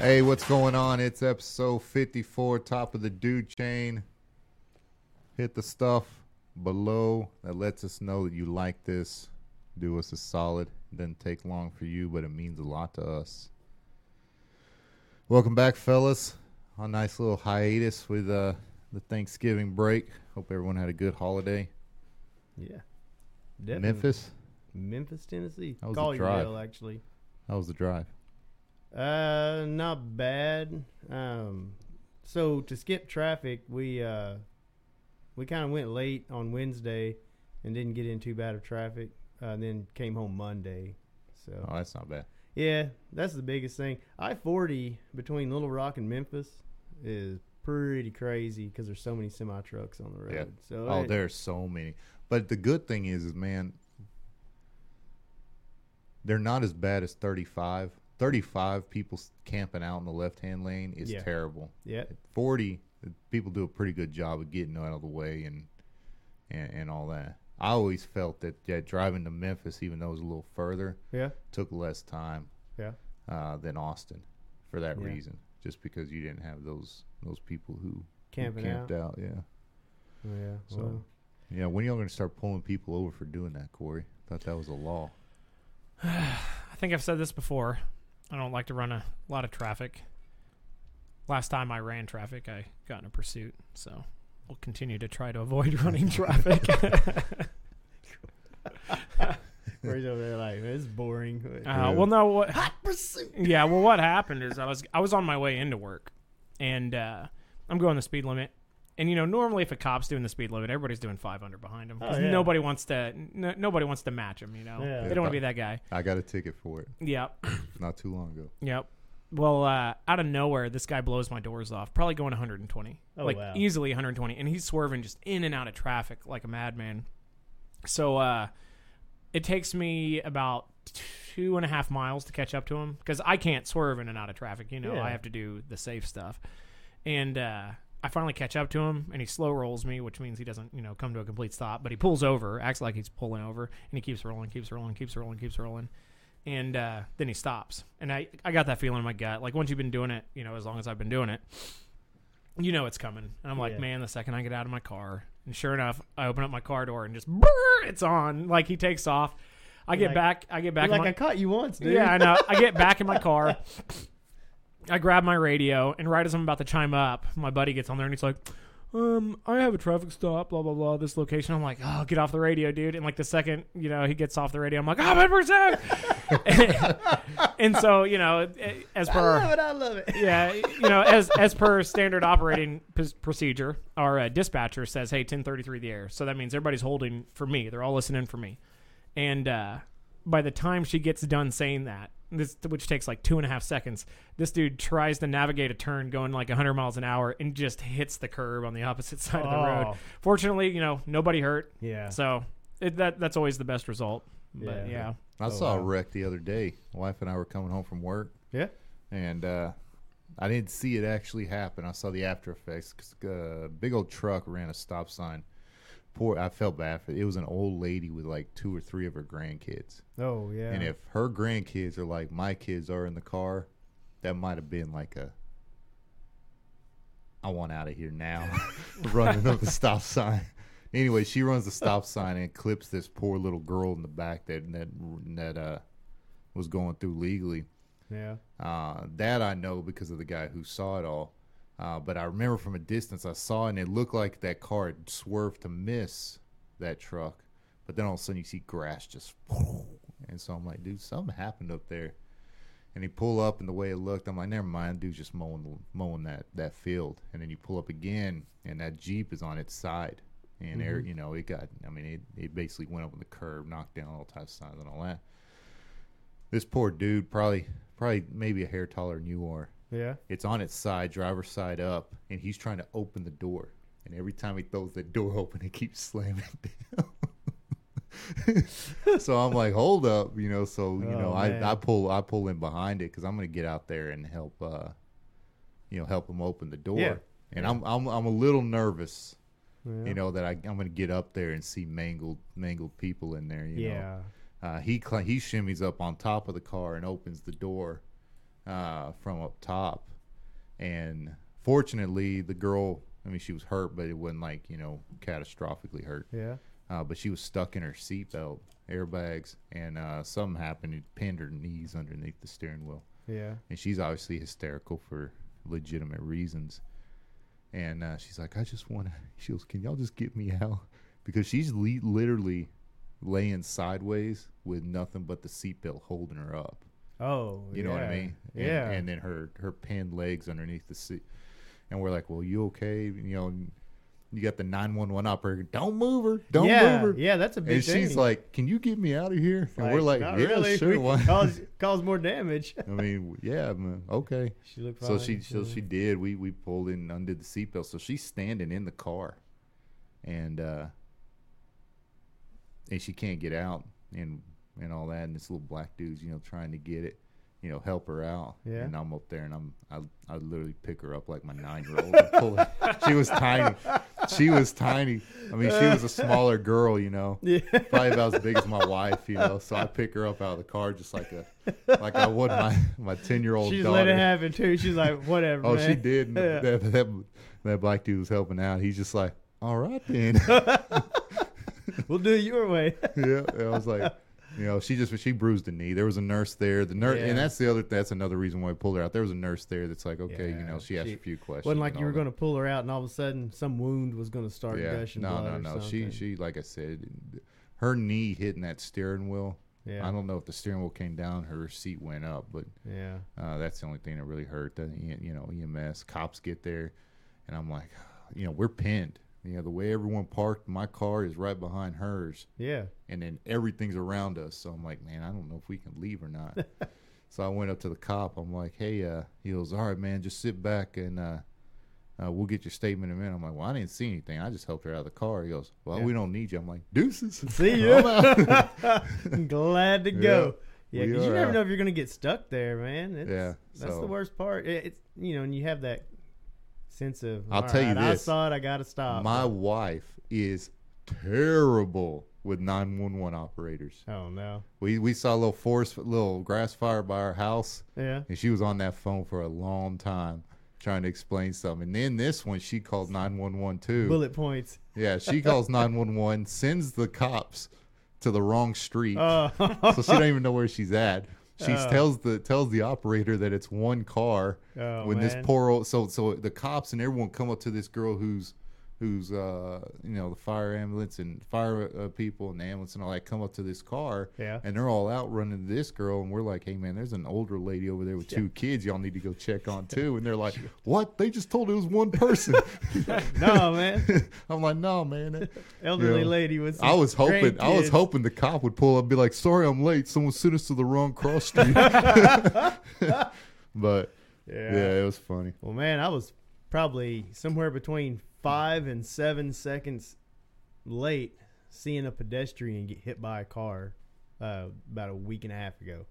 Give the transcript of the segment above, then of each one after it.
Hey, what's going on? It's episode 54, top of the dude chain. Hit the stuff below that lets us know that you like this. Do us a solid. It doesn't take long for you, but it means a lot to us. Welcome back, fellas. A nice little hiatus with uh, the Thanksgiving break. Hope everyone had a good holiday. Yeah. Definitely. Memphis, Memphis, Tennessee. That was the Collierville, drive? actually. That was the drive? Uh, not bad. Um, so to skip traffic, we uh, we kind of went late on Wednesday and didn't get in too bad of traffic. Uh, and then came home Monday. So Oh, that's not bad. yeah, that's the biggest thing. I forty between Little Rock and Memphis is pretty crazy because there's so many semi trucks on the road. Yeah. So Oh, it- there's so many. But the good thing is, is man, they're not as bad as 35. 35 people camping out in the left hand lane is Yeah. terrible. yeah, At 40, people do a pretty good job of getting out of the way and and, and all that. I always felt that, that driving to Memphis, even though it was a little further, yeah, took less time yeah. uh, than Austin for that Yeah. reason. Just because you didn't have those those people who, who Camping camped out. out. Yeah. Oh, yeah. So- well. Yeah, when y'all gonna start pulling people over for doing that, Corey? Thought that was a law. I think I've said this before. I don't like to run a lot of traffic. Last time I ran traffic, I got in a pursuit, so we'll continue to try to avoid running traffic. Where he's over there like, it's boring. Uh, well, no, what? Hot Pursuit Yeah, well, what happened is I was I was on my way into work, and uh, I'm going the speed limit. And you know, normally if a cop's doing the speed limit, everybody's doing 500 behind him because Oh, yeah. nobody wants to n- nobody wants to match him. You know, Yeah. they don't want to be that guy. I got a ticket for it Yep, not too long ago. yep. Well, uh, out of nowhere, this guy blows my doors off, probably going 120, Oh, like wow. easily 120, and he's swerving just in and out of traffic like a madman. So uh, it takes me about two and a half miles to catch up to him because I can't swerve in and out of traffic. You know, Yeah. I have to do the safe stuff, and uh, I finally catch up to him, and he slow rolls me, which means he doesn't, you know, come to a complete stop. But he pulls over, acts like he's pulling over, and he keeps rolling, keeps rolling, keeps rolling, keeps rolling and uh, then he stops. And I, I got that feeling in my gut. Like once you've been doing it, you know, as long as I've been doing it, you know it's coming. And I'm like, Yeah. man, the second I get out of my car, and sure enough, I open up my car door and just brrr, it's on. Like he takes off. I get Like- back. I get back. You're in like, my, I caught you once, dude. yeah, I know. I get back in my car. I grab my radio, and right as I'm about to chime up, my buddy gets on there and he's like, um, I have a traffic stop, blah, blah, blah, this location. I'm like, oh, get off the radio, dude. And like the second, you know, he gets off the radio, I'm like, oh, 100%. and so, you know, as I per love it. I love it. yeah, you know, as as per standard operating p- procedure, our uh, dispatcher says, "Hey, 1033 the air." So that means everybody's holding for me. They're all listening for me. And uh, by the time she gets done saying that, this which takes like two and a half seconds, this dude tries to navigate a turn going like 100 miles an hour and just hits the curb on the opposite side of the road. Oh. Fortunately, you know, nobody hurt. Yeah. So it, that that's always the best result. But Yeah. yeah, I Oh, saw a wow. wreck the other day. My wife and I were coming home from work, Yeah. and uh, I didn't see it actually happen. I saw the after effects. 'cause, uh, big old truck ran a stop sign. Poor, I felt bad for it. It was an old lady with like two or three of her grandkids. Oh yeah. And if her grandkids are like my kids are in the car, that might have been like a I want out of here now running up the stop sign. Anyway, she runs the stop sign and clips this poor little girl in the back that that that uh was going through legally. yeah. Uh, that I know because of the guy who saw it all. Uh, but I remember from a distance, I saw it and it looked like that car had swerved to miss that truck. But then all of a sudden, you see grass just. And so I'm like, dude, something happened up there. And he pull up, and the way it looked, I'm like, never mind, dude's just mowing mowing that, that field. And then you pull up again, and that Jeep is on its side. And there, you know, it got, I mean, it, it basically went up on the curb, knocked down all types of signs and all that. This poor dude, probably, probably maybe a hair taller than you are. Yeah. It's on its side, driver's side up, and he's trying to open the door. And every time he throws the door open, it keeps slamming down. so I'm like, hold up, you know. So you know, Oh, man. I, I pull I pull in behind it because I'm gonna get out there and help, uh, you know, help him open the door. Yeah. And I'm I'm I'm a little nervous, Yeah. you know, that I I'm gonna get up there and see mangled mangled people in there. You know, yeah. uh, he cl- he shimmies up on top of the car and opens the door, uh, from up top, and fortunately, the girl. I mean, she was hurt, but it wasn't like you know catastrophically hurt. Yeah. Uh, but she was stuck in her seatbelt airbags, and uh, something happened. It pinned her knees underneath the steering wheel, Yeah. and she's obviously hysterical for legitimate reasons. And uh, she's like, "I just want to." She goes, "Can y'all just get me out?" Because she's le- literally laying sideways with nothing but the seatbelt holding her up. Oh. You know what I mean? And, Yeah. And then her her pinned legs underneath the seat, and we're like, "Well, you okay?" You know, you got the nine one one operator. Don't move her. Don't yeah. move her. Yeah, that's a big And thing. she's like, "Can you get me out of here?" And we're like, "Not "Yeah, really. sure." Why-" cause cause more damage. I mean, yeah, man, okay. She looked So she, so she did. We we pulled in, and undid the seatbelt. So she's standing in the car, and uh, and she can't get out, and and all that. And this little black dude's, you know, trying to get it, you know, help her out. Yeah. And I'm up there, and I'm I I literally pick her up like my nine year old. and pull her. She was tiny. She was tiny. I mean, she was a smaller girl, you know Yeah. probably about as big as my wife, you know. So I pick her up out of the car just like a like I would my my ten year old She just daughter. let it happen too. She's like, whatever. oh, man. she did. and Yeah. That, that that black dude was helping out. He's just like, all right then. We'll do it your way. yeah, I was like, you know, she just she bruised the knee. There was a nurse there. The nurse, Yeah. and that's the other. That's another reason why I pulled her out. There was a nurse there that's like, okay, you know, she asked she- a few questions. Wasn't like you were going to pull her out, and all of a sudden some wound was going to start Yeah, gushing no, blood no, no. She she like I said, her knee hitting that steering wheel. Yeah. I don't know if the steering wheel came down, her seat went up, but Yeah. Uh, that's the only thing that really hurt. The E- you know EMS cops get there, and I'm like, you know, we're pinned. You know, the way everyone parked, my car is right behind hers, Yeah. and then everything's around us. So I'm like, man, I don't know if we can leave or not. so I went up to the cop. I'm like, hey, uh, he goes, all right, man, just sit back and uh, uh, we'll get your statement in a minute. I'm like, well, I didn't see anything. I just helped her out of the car. He goes, well, Yeah. we don't need you. I'm like, deuces. See ya. Glad to go. Yeah, because you never out. know if you're going to get stuck there, man. It's, Yeah, That's so- the worst part. It, it's you know, and you have that sense of. I'll "All tell you this. I saw it. I got to stop. My wife is terrible with 911 operators. oh no. We we saw a little forest, little grass fire by our house, Yeah. and she was on that phone for a long time trying to explain something. And then this one, she called 911 too. Bullet points. Yeah, she calls 911, sends the cops to the wrong street, Oh. so she don't even know where she's at. She Oh. tells the tells the operator that it's one car. Oh, when this poor old so so the cops and everyone come up to this girl who's who's uh you know the fire ambulance and fire uh, people and the ambulance and all that come up to this car Yeah. and they're all out running to this girl and we're like hey man there's an older lady over there with two kids y'all need to go check on too and they're like what they just told it was one person no, man. i'm like no man that- Elderly Yeah. lady with. I was hoping I was hoping the cop would pull up and be like, "Sorry, I'm late. Someone sent us to the wrong cross street." but Yeah. yeah, it was funny. Well, man, I was probably somewhere between five and seven seconds late seeing a pedestrian get hit by a car uh, about a week and a half ago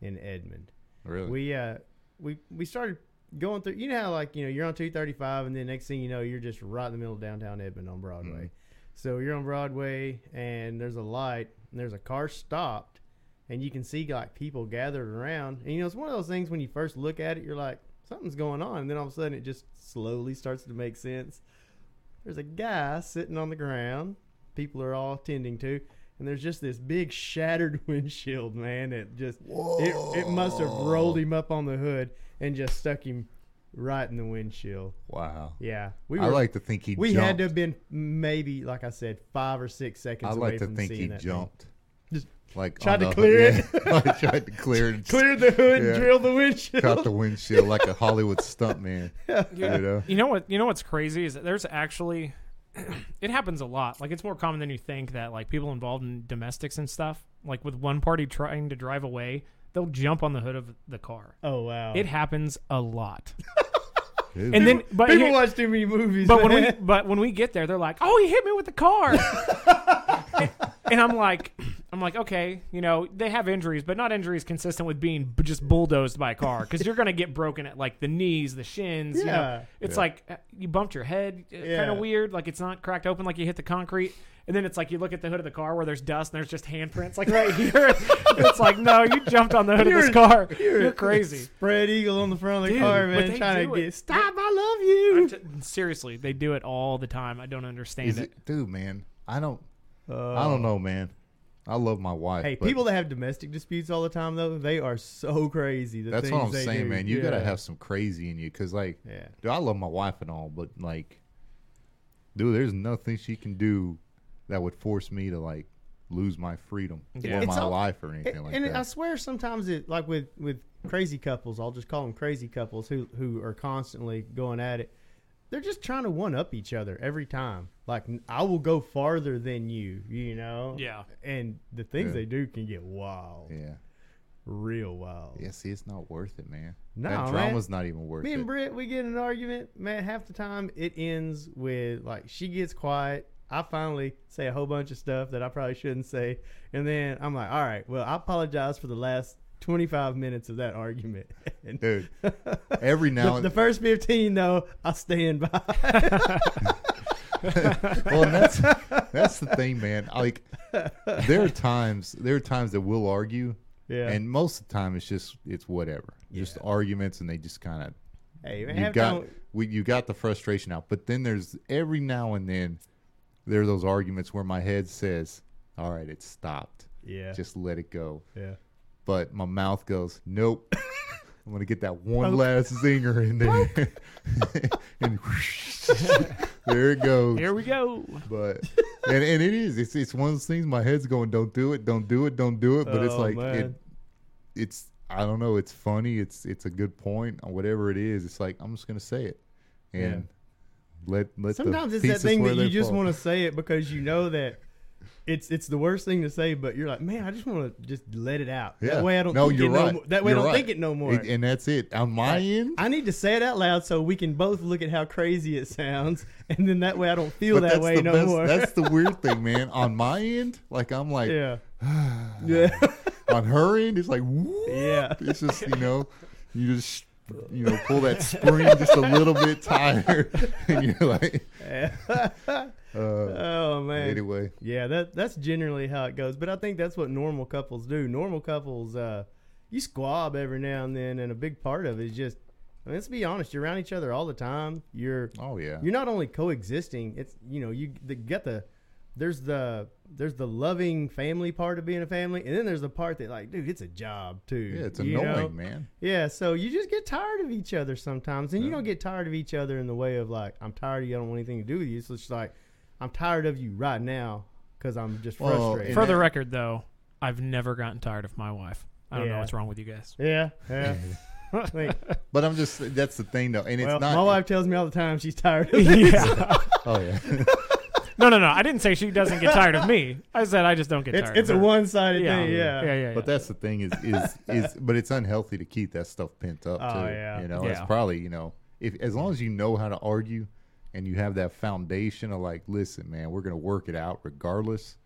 in Edmond. Really? We uh we we started going through. You know how like you know you're on two thirty five, and then next thing you know you're just right in the middle of downtown Edmond on Broadway. Mhm. So you're on Broadway, and there's a light, and there's a car stopped, and you can see like people gathered around. And you know it's one of those things when you first look at it, you're like something's going on, and then all of a sudden it just slowly starts to make sense. There's a guy sitting on the ground. People are all tending to. And there's just this big shattered windshield, man. It just it, it must have rolled him up on the hood and just stuck him right in the windshield. wow. Yeah, we I like to think he. we jumped. had to have been maybe like I said five or six seconds. I away like to from think he that thing. Jumped. Just like tried to the- clear yeah, it. like tried to clear it. Clear the hood Yeah. and drilled the windshield. Caught the windshield like a Hollywood stuntman. You know. You know what? You know what's crazy is that there's actually, it happens a lot. Like it's more common than you think that like people involved in domestics and stuff, like with one party trying to drive away, they'll jump on the hood of the car. oh wow! It happens a lot. Dude. And then, but people here- watch too many movies. but when we but when we get there, they're like, "Oh, he hit me with the car," and I'm like, I'm like, okay, you know, they have injuries, but not injuries consistent with being b- just bulldozed by a car because you're gonna get broken at like the knees, the shins. You know, Yeah. it's Yeah. like uh, you bumped your head, kind Yeah. of weird. Like it's not cracked open, like you hit the concrete. And then it's like you look at the hood of the car where there's dust and there's just handprints like right here. it's like, no, you jumped on the hood of this car. you're- You're, crazy. Spread eagle on the front of the Dude, car, but man, they trying do to it. get stop. I love I'm you. t- seriously, they do it all the time. I don't understand Is it. it, dude, man? I don't. Uh, I don't know, man. I love my wife. Hey, but people that have domestic disputes all the time, though, they are so crazy. The That's what I'm they saying, do. man. You gotta have some crazy in you, cause like, Yeah. dude, I love my wife and all, but like, dude, there's nothing she can do that would force me to like lose my freedom Yeah. or It's my all- life or anything And, like and that. And I swear, sometimes it like with with crazy couples, I'll just call them crazy couples who who are constantly going at it. They're just trying to one up each other every time. Like I will go farther than you, you know. Yeah. And the things Yeah. they do can get wild, yeah, real wild. yeah. See, it's not worth it, man. No, that man. drama's not even worth it. Me it. and Britt, we get in an argument, man. Half the time, it ends with like she gets quiet. I finally say a whole bunch of stuff that I probably shouldn't say, and then I'm like, "All right, well, I apologize for the last 25 minutes of that argument." And Dude, every now the, and the first 15, though, I stand by. well, and that's that's the thing, man. Like, there are times there are times that we'll argue, yeah. and most of the time it's just it's whatever, just arguments, and they just kind of hey, man, you got time- we you got the frustration out. But then there's every now and then there are those arguments where my head says, "All right, it's stopped. yeah, Just let it go." yeah. But my mouth goes, "Nope." I'm gonna get that one last zinger in there, and there it goes. Here we go. But and, and it is. It's it's one of those things. My head's going, "Don't do it, don't do it, don't do it." But it's Oh, like it, it's. I don't know. It's funny. It's it's a good point. Whatever it is, it's like I'm just gonna say it, and let let. Sometimes it's that thing that you just want to say it because you know that it's it's the worst thing to say, but you're like, man, I just want to just let it out. Yeah. That way I don't. No, think you're it no right. more. That way I You're don't right. think it no more. It- and that's it. On my end, I need to say it out loud so we can both look at how crazy it sounds, and then that way I don't feel that way no best. more. That's the weird thing, man. On my end, like I'm like, yeah, yeah, on her end, it's like, woo. yeah. It's just you know, you just you know pull that spring just a little bit tighter, and you're like, uh, oh man. anyway. Yeah, that that's generally how it goes. But I think that's what normal couples do. Normal couples, uh, you squab every now and then, and a big part of it is just. I mean, let's be honest. You're around each other all the time. You're Oh yeah. you're not only coexisting. It's you know you the, get the there's the there's the loving family part of being a family, and then there's the part that like, dude, it's a job too. Yeah, it's annoying, know? man. Yeah, so you just get tired of each other sometimes, and you don't get tired of each other in the way of like, I'm tired of you. I don't want anything to do with you. So it's just like, I'm tired of you right now because I'm just Well, frustrated. For the record, though, I've never gotten tired of my wife. I don't know Yeah. what's wrong with you guys. yeah, yeah. Like, But I'm just that's the thing though, and it's well, not. my wife tells me all the time she's tired of it. yeah. Oh yeah. No, no, no. I didn't say she doesn't get tired of me. I said I just don't get It's tired. it's a of her. one sided Yeah. thing. Yeah. Yeah, yeah, But that's the thing is is is but it's unhealthy to keep that stuff pent up Oh, too. yeah. You know, it's Yeah. probably you know if as long as you know how to argue and you have that foundation of like, listen, man, we're gonna work it out regardless.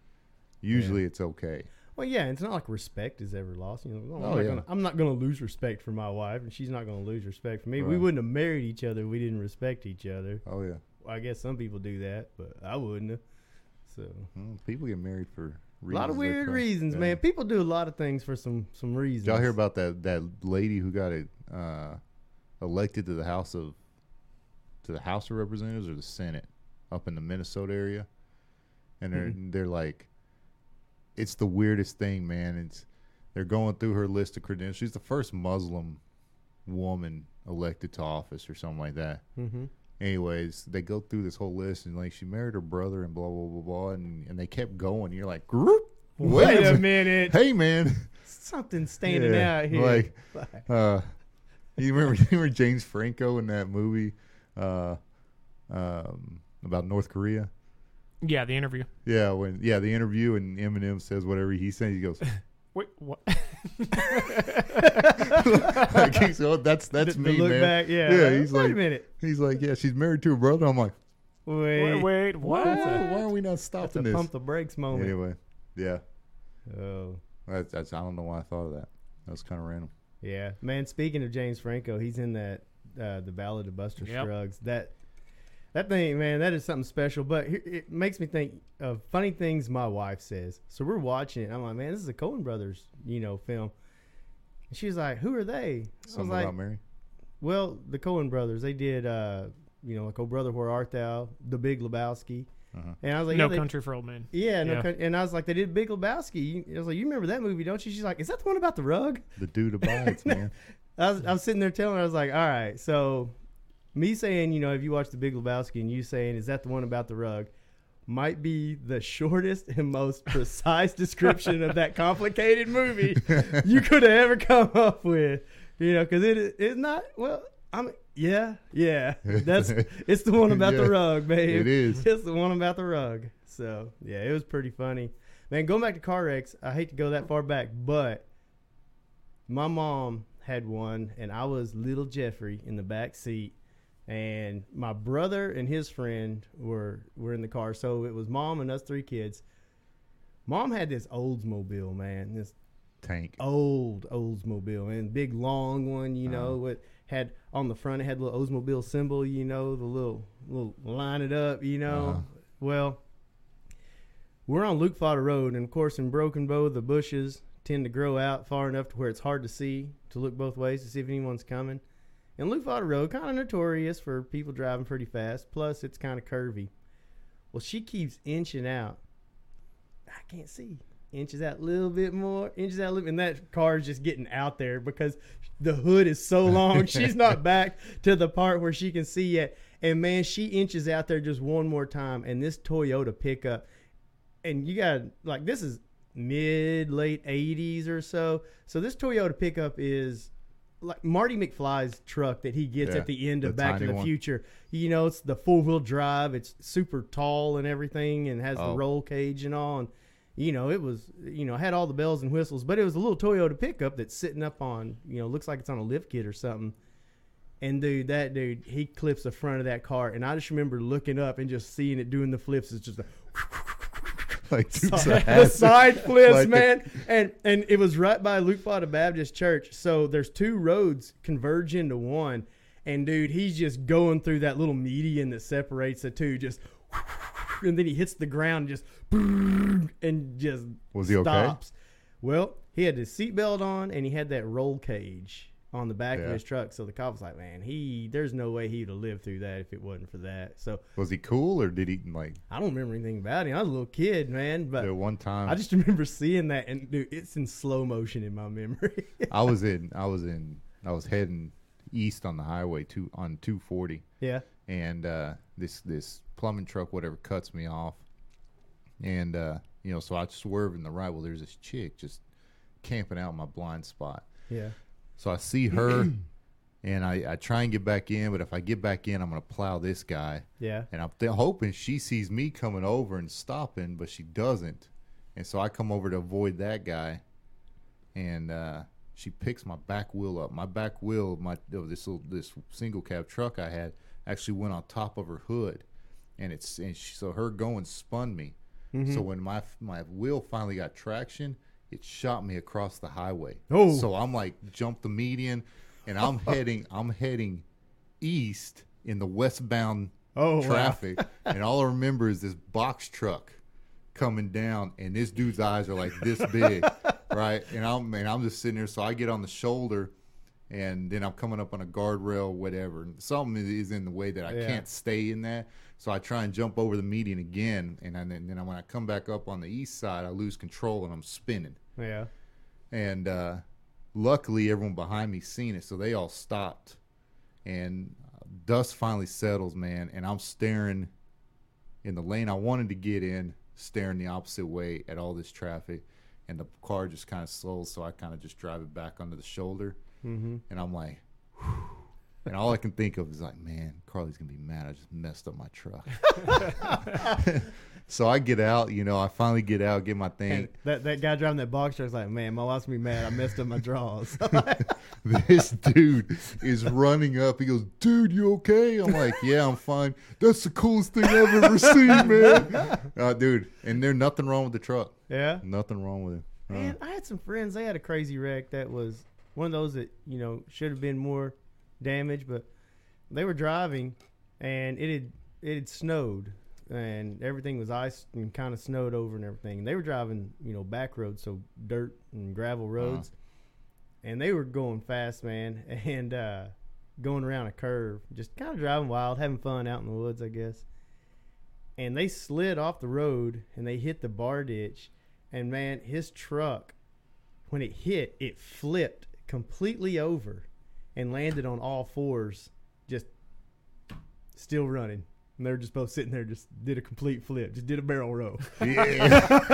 Usually it's okay. Well, yeah, it's not like respect is ever lost. You know, I'm, Oh, not yeah. gonna, I'm not gonna lose respect for my wife, and she's not gonna lose respect for me. We wouldn't have married each other if we didn't respect each other. Oh yeah. I guess some people do that, but I wouldn't have. So Well, people get married for a lot of weird reasons, yeah. man. People do a lot of things for some some reasons. Did y'all hear about that that lady who got it uh, elected to the House of to the House of Representatives or the Senate up in the Minnesota area? And they're Mm-hmm. they're like it's the weirdest thing, man. It's they're going through her list of credentials. She's the first Muslim woman elected to office or something like that. Mm-hmm. Anyways, they go through this whole list and like she married her brother and blah blah blah blah and, and they kept going. You're like, group, Wait a minute, Hey man, something standing Yeah, out here. like- uh, you remember, you remember James Franco in that movie uh, um, about North Korea? Yeah, the interview. Yeah, when yeah the interview and Eminem says whatever he says, he goes, Wait, what? like, he's, oh, "That's that's The- the me, look man." back, yeah. yeah. He's Wait like, a minute. he's like, yeah, she's married to her brother. I'm like, Wait, wait, wait, what? why, why are we not That's a stopping this? pump the brakes moment. Anyway, yeah, Oh, That's, that's I don't know why I thought of that. That was kind of random. yeah, man. Speaking of James Franco, he's in that uh, the Ballad of Buster Yep. Scruggs. That that thing, man, that is something special. But it makes me think of funny things my wife says. So we're watching it. I'm like, man, this is a Coen Brothers, you know, film. And she's like, who are they? I was Something like, about Mary. Well, the Coen brothers, they did, uh, you know, like Oh Brother, Where Art Thou, The Big Lebowski. Uh-huh. And I was like, no yeah, they- country for old men. yeah, no, Yeah. Coun- and I was like, they did Big Lebowski. I was like, you remember that movie, don't you? She's like, is that the one about the rug? The dude abides, man. I was, I was sitting there telling her, I was like, all right, so me saying, you know, if you watch The Big Lebowski and you saying, is that the one about the rug? Might be the shortest and most precise description of that complicated movie you could have ever come up with. You know, because it it's not well. I'm yeah, yeah. That's it's the one about Yeah, the rug, babe. it is. It's the one about the rug. So yeah, it was pretty funny. Man, going back to car wrecks, I hate to go that far back, but my mom had one, and I was little Jeffrey in the back seat, and my brother and his friend were were in the car. So it was mom and us three kids. Mom had this Oldsmobile, man. This Tank. old Oldsmobile and big long one, you know, it had on the front it had the little Oldsmobile symbol, you know, the little little line it up, you know. Uh-huh. Well, we're on Lukfata Road, and of course in Broken Bow the bushes tend to grow out far enough to where it's hard to see to look both ways to see if anyone's coming. And Fodder Road kind of notorious for people driving pretty fast. Plus, it's kind of curvy. Well, she keeps inching out. I can't see. Inches out a little bit more, inches out a little, and that car is just getting out there because the hood is so long. She's not back to the part where she can see yet. And man, she inches out there just one more time, and this Toyota pickup, and you got like this is mid late '80s or so. So this Toyota pickup is like Marty McFly's truck that he gets Yeah, at the end of the Back to the one. Future. You know, it's the four wheel drive. It's super tall and everything, and has Oh. the roll cage and all. And you know, it was you know had all the bells and whistles, but it was a little Toyota pickup that's sitting up on you know looks like it's on a lift kit or something. And dude, that dude, he clips the front of that car, and I just remember looking up and just seeing it doing the flips. It's just a like Dukes side, the side flips, Like the- man. and and it was right by Lukfata Baptist Church. So there's two roads converge into one. And dude, he's just going through that little median that separates the two, just and then he hits the ground, just and just Was he okay? Well, he had his seatbelt on and he had that roll cage on the back of his truck. So the cop was like, "Man, he there's no way he'd have lived through that if it wasn't for that." So Was he cool or did he like I don't remember anything about him. I was a little kid, man, but one time I just remember seeing that, and dude, it's in slow motion in my memory. I was in I was in I was heading east on the highway two on 240 yeah, and uh, this this plumbing truck whatever cuts me off and uh, you know so I swerve in the right well there's this chick just camping out in my blind spot yeah, so I see her and I, I try and get back in but if I get back in I'm gonna plow this guy yeah. and I'm th- hoping she sees me coming over and stopping, but she doesn't. And so I come over to avoid that guy, and uh, she picks my back wheel up. My back wheel my of this little this single cab truck I had actually went on top of her hood, and it's and she, so her going spun me. Mm-hmm. So when my my wheel finally got traction, it shot me across the highway. Oh. So I'm like jump the median, and I'm heading I'm heading east in the westbound Oh, wow. traffic, and all I remember is this box truck coming down, and this dude's eyes are like this big, right? And I'm and I'm just sitting there, so I get on the shoulder, and then I'm coming up on a guardrail, whatever, and something is in the way that I Yeah. can't stay in that. So I try and jump over the median again, and then, and then when I come back up on the east side, I lose control and I'm spinning. Yeah. And uh, luckily, everyone behind me seen it, so they all stopped. And dust finally settles, man, and I'm staring in the lane I wanted to get in, staring the opposite way at all this traffic, and the car just kind of slows, so I kind of just drive it back under the shoulder, Mm-hmm. and I'm like. And all I can think of is like, man, Carly's gonna be mad. I just messed up my truck. so I get out, you know, I finally get out, get my thing. And that that guy driving that box truck's like, man, my wife's gonna be mad. I messed up my draws. this dude is running up. He goes, "Dude, you okay?" I'm like, "Yeah, I'm fine." That's the coolest thing I've ever seen, man. Uh, dude, and there's nothing wrong with the truck. yeah. Nothing wrong with it. Man, I had some friends. They had a crazy wreck that was one of those that you know should have been more damage, but they were driving, and it had it had snowed, and everything was ice and kind of snowed over and everything. And they were driving, you know, back roads, so dirt and gravel roads, and they were going fast, man, and uh, going around a curve, just kind of driving wild, having fun out in the woods, I guess. And they slid off the road and they hit the bar ditch and man, his truck, when it hit, it flipped completely over and landed on all fours, just still running. And they're just both sitting there, just did a complete flip, just did a barrel roll. Yeah.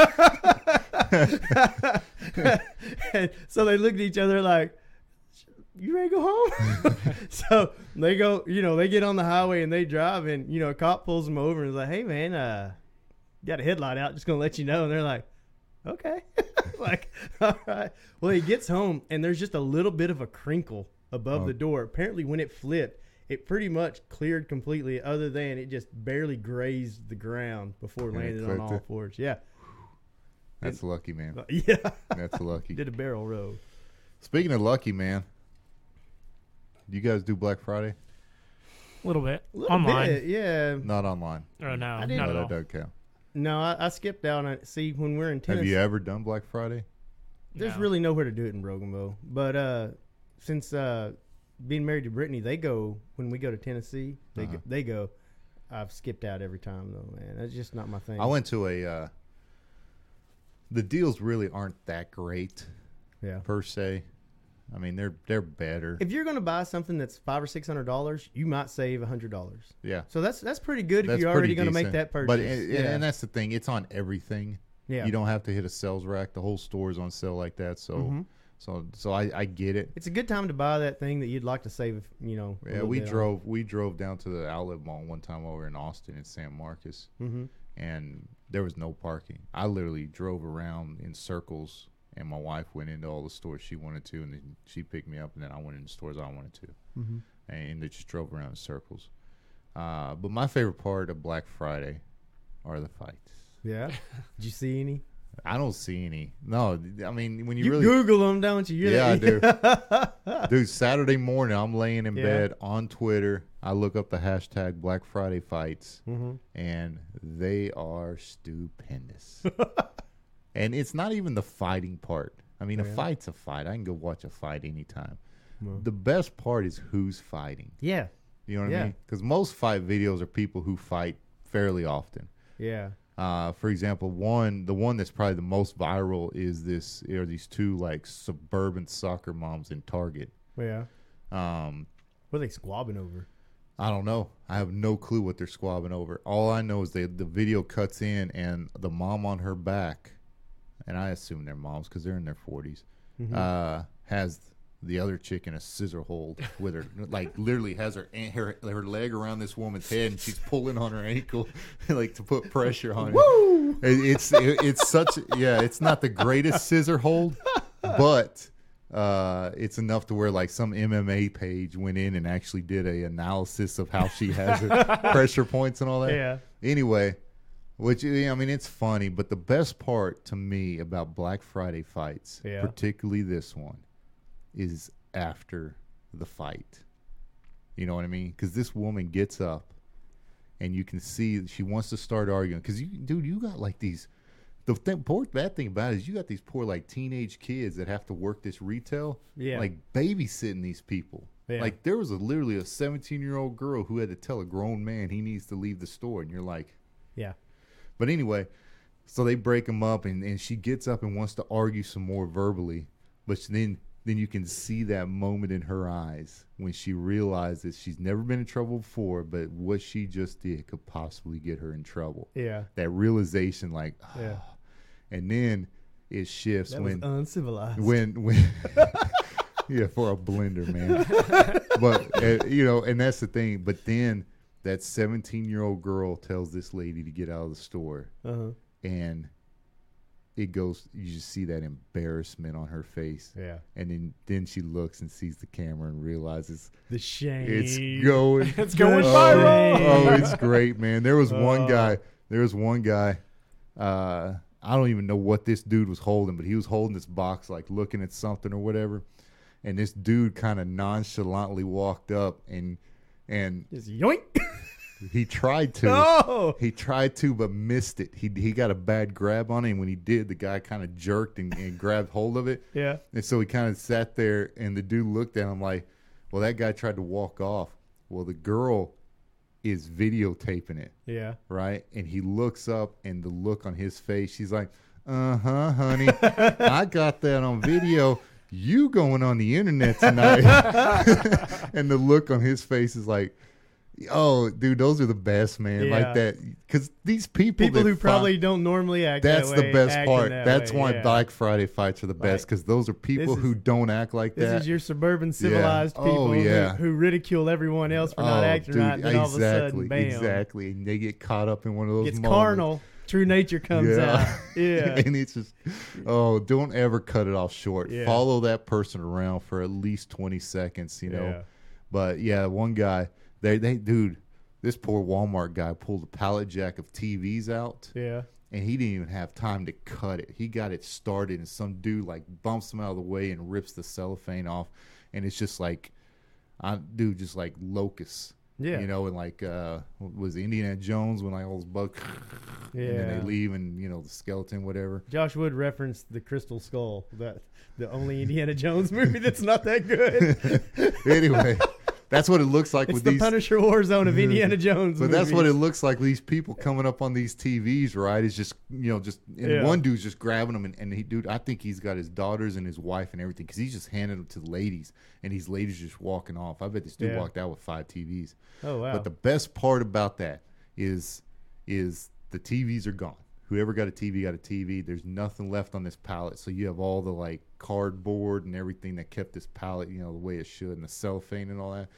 and so they looked at each other like, "You ready to go home?" so they go, you know, they get on the highway and they drive, and you know, a cop pulls them over and is like, "Hey, man, uh, got a headlight out, just gonna let you know." And they're like, "Okay." like, all right. Well, he gets home and there's just a little bit of a crinkle above Oh. the door. Apparently, when it flipped, it pretty much cleared completely, other than it just barely grazed the ground before And it landed on all it? fours. Yeah, That's lucky, man. yeah. That's lucky. Did a barrel roll. Speaking of lucky, man, you guys do Black Friday? A little bit Little online. bit, yeah. Not online. Oh no, I didn't- at No, all. that doesn't count. No, I, I skipped out on it. See, when we're in Have you ever done Black Friday? there's No. really nowhere to do it in Broganville. But uh, since uh, being married to Brittany, they go when we go to Tennessee. They Uh-huh. go, they go. I've skipped out every time though, man. That's just not my thing. I went to a. Uh, the deals really aren't that great yeah. per se. I mean, they're they're better. If you're gonna buy something that's five or six hundred dollars, you might save a hundred dollars. yeah, So that's that's pretty good that's if you're already gonna make that purchase. But and, yeah. and that's the thing; it's on everything. yeah. You don't have to hit a sales rack. The whole store is on sale like that. So Mhm. So so I, I get it. It's a good time to buy that thing that you'd like to save. You know. Yeah, we on. drove we drove down to the outlet mall one time over in Austin in San Marcos, Mhm. and there was no parking. I literally drove around in circles, and my wife went into all the stores she wanted to, and then she picked me up, and then I went into stores I wanted to, Mhm. and they just drove around in circles. Uh, but my favorite part of Black Friday are the fights. Yeah. Did you see any? I don't see any. No, I mean when you, You, really Google them, don't you? You're Yeah, I do. Dude, Saturday morning, I'm laying in Yeah. bed on Twitter. I look up the hashtag Black Friday fights, Mhm. and they are stupendous. and it's not even the fighting part. I mean, a fight's a fight. I can go watch a fight anytime. Well. The best part is who's fighting. Yeah. You know what I mean? Because most fight videos are people who fight fairly often. Yeah. Uh, for example, one the one that's probably the most viral is this are these two like suburban soccer moms in Target. Yeah. Um, What are they squabbing over? I don't know. I have no clue what they're squabbing over. All I know is they the video cuts in and the mom on her back, and I assume they're moms because they're in their 40s Mm-hmm. uh, has the other chick in a scissor hold with her, like literally has her her her leg around this woman's head and she's pulling on her ankle, like to put pressure on her. Woo! It, it's it, it's such yeah. It's not the greatest scissor hold, but uh, it's enough to where like some MMA page went in and actually did a analysis of how she has her pressure points and all that. Yeah. Anyway, which I mean, it's funny, but the best part to me about Black Friday fights, Yeah. particularly this one, is after the fight. You know what I mean? Because this woman gets up, and you can see she wants to start arguing. Because you, dude, you got like these. The th- poor bad thing about it is you got these poor like teenage kids that have to work this retail, Yeah. like babysitting these people. Yeah. Like there was a literally a 17 year old girl who had to tell a grown man he needs to leave the store, and you're like, Yeah. but anyway, so they break him up, and, and she gets up and wants to argue some more verbally, but then then you can see that moment in her eyes when she realizes she's never been in trouble before, but what she just did could possibly get her in trouble. Yeah. That realization, like, Yeah. and then it shifts That when uncivilized. when when yeah for a blender man but uh, you know and that's the thing but then that 17 year old girl tells this lady to get out of the store uh-huh. and it goes you just see that embarrassment on her face Yeah. and then then she looks and sees the camera and realizes The shame. it's going It's going The viral. oh it's great man there was one Oh. guy there was one guy uh I don't even know what this dude was holding, but he was holding this box, like looking at something or whatever. And this dude kind of nonchalantly walked up and and Just yoink. He tried to. no. He tried to, but missed it. He he got a bad grab on it. And when he did, the guy kind of jerked and, and grabbed hold of it. Yeah. And so he kind of sat there, and the dude looked at him like, "Well, that guy tried to walk off." Well, the girl is videotaping it, Yeah. right? And he looks up, and the look on his face, she's like, "Uh huh, honey, I got that on video." You going on the internet tonight? and the look on his face is like, "Oh, dude, those are the best, man." Yeah. Like that, because these people, People who find- probably don't normally act. that's that the best part. that That's way, why yeah. Black Friday fights are the best Like, because those are people this who don't act like that. This is your suburban civilized Oh, people who- yeah. who, ridicule everyone else for not Oh, acting dude, right. And then all of a sudden, exactly, bam, exactly, and they get caught up in one of those. it's moments. carnal. True nature comes Yeah. out. Yeah. and it's just, oh, don't ever cut it off short. Yeah. Follow that person around for at least twenty seconds, you know. Yeah. But yeah, one guy, they, they, dude, this poor Walmart guy pulled a pallet jack of TVs out. Yeah. and he didn't even have time to cut it. He got it started, and some dude like bumps him out of the way and rips the cellophane off, and it's just like, I dude, just like locusts. Yeah. you know, and like uh was Indiana Jones when like all those bugs, and then Yeah. they leave, and you know the skeleton, whatever. Josh Wood referenced the Crystal Skull, that the only Indiana Jones movie that's not that good. anyway, that's what it looks like it's with the these. Punisher war zone of Indiana Jones. But that's what it looks like. These people coming up on these TVs, right? Is just you know, just and Yeah. one dude's just grabbing them, and, and he, dude, I think he's got his daughters and his wife and everything because he's just handing them to the ladies, and these ladies just walking off. I bet this dude Yeah. walked out with five TVs. Oh wow. But the best part about that is is the TVs are gone. Whoever got a TV got a TV. There's nothing left on this pallet, so you have all the like cardboard and everything that kept this pallet, you know, the way it should, and the cellophane and all that.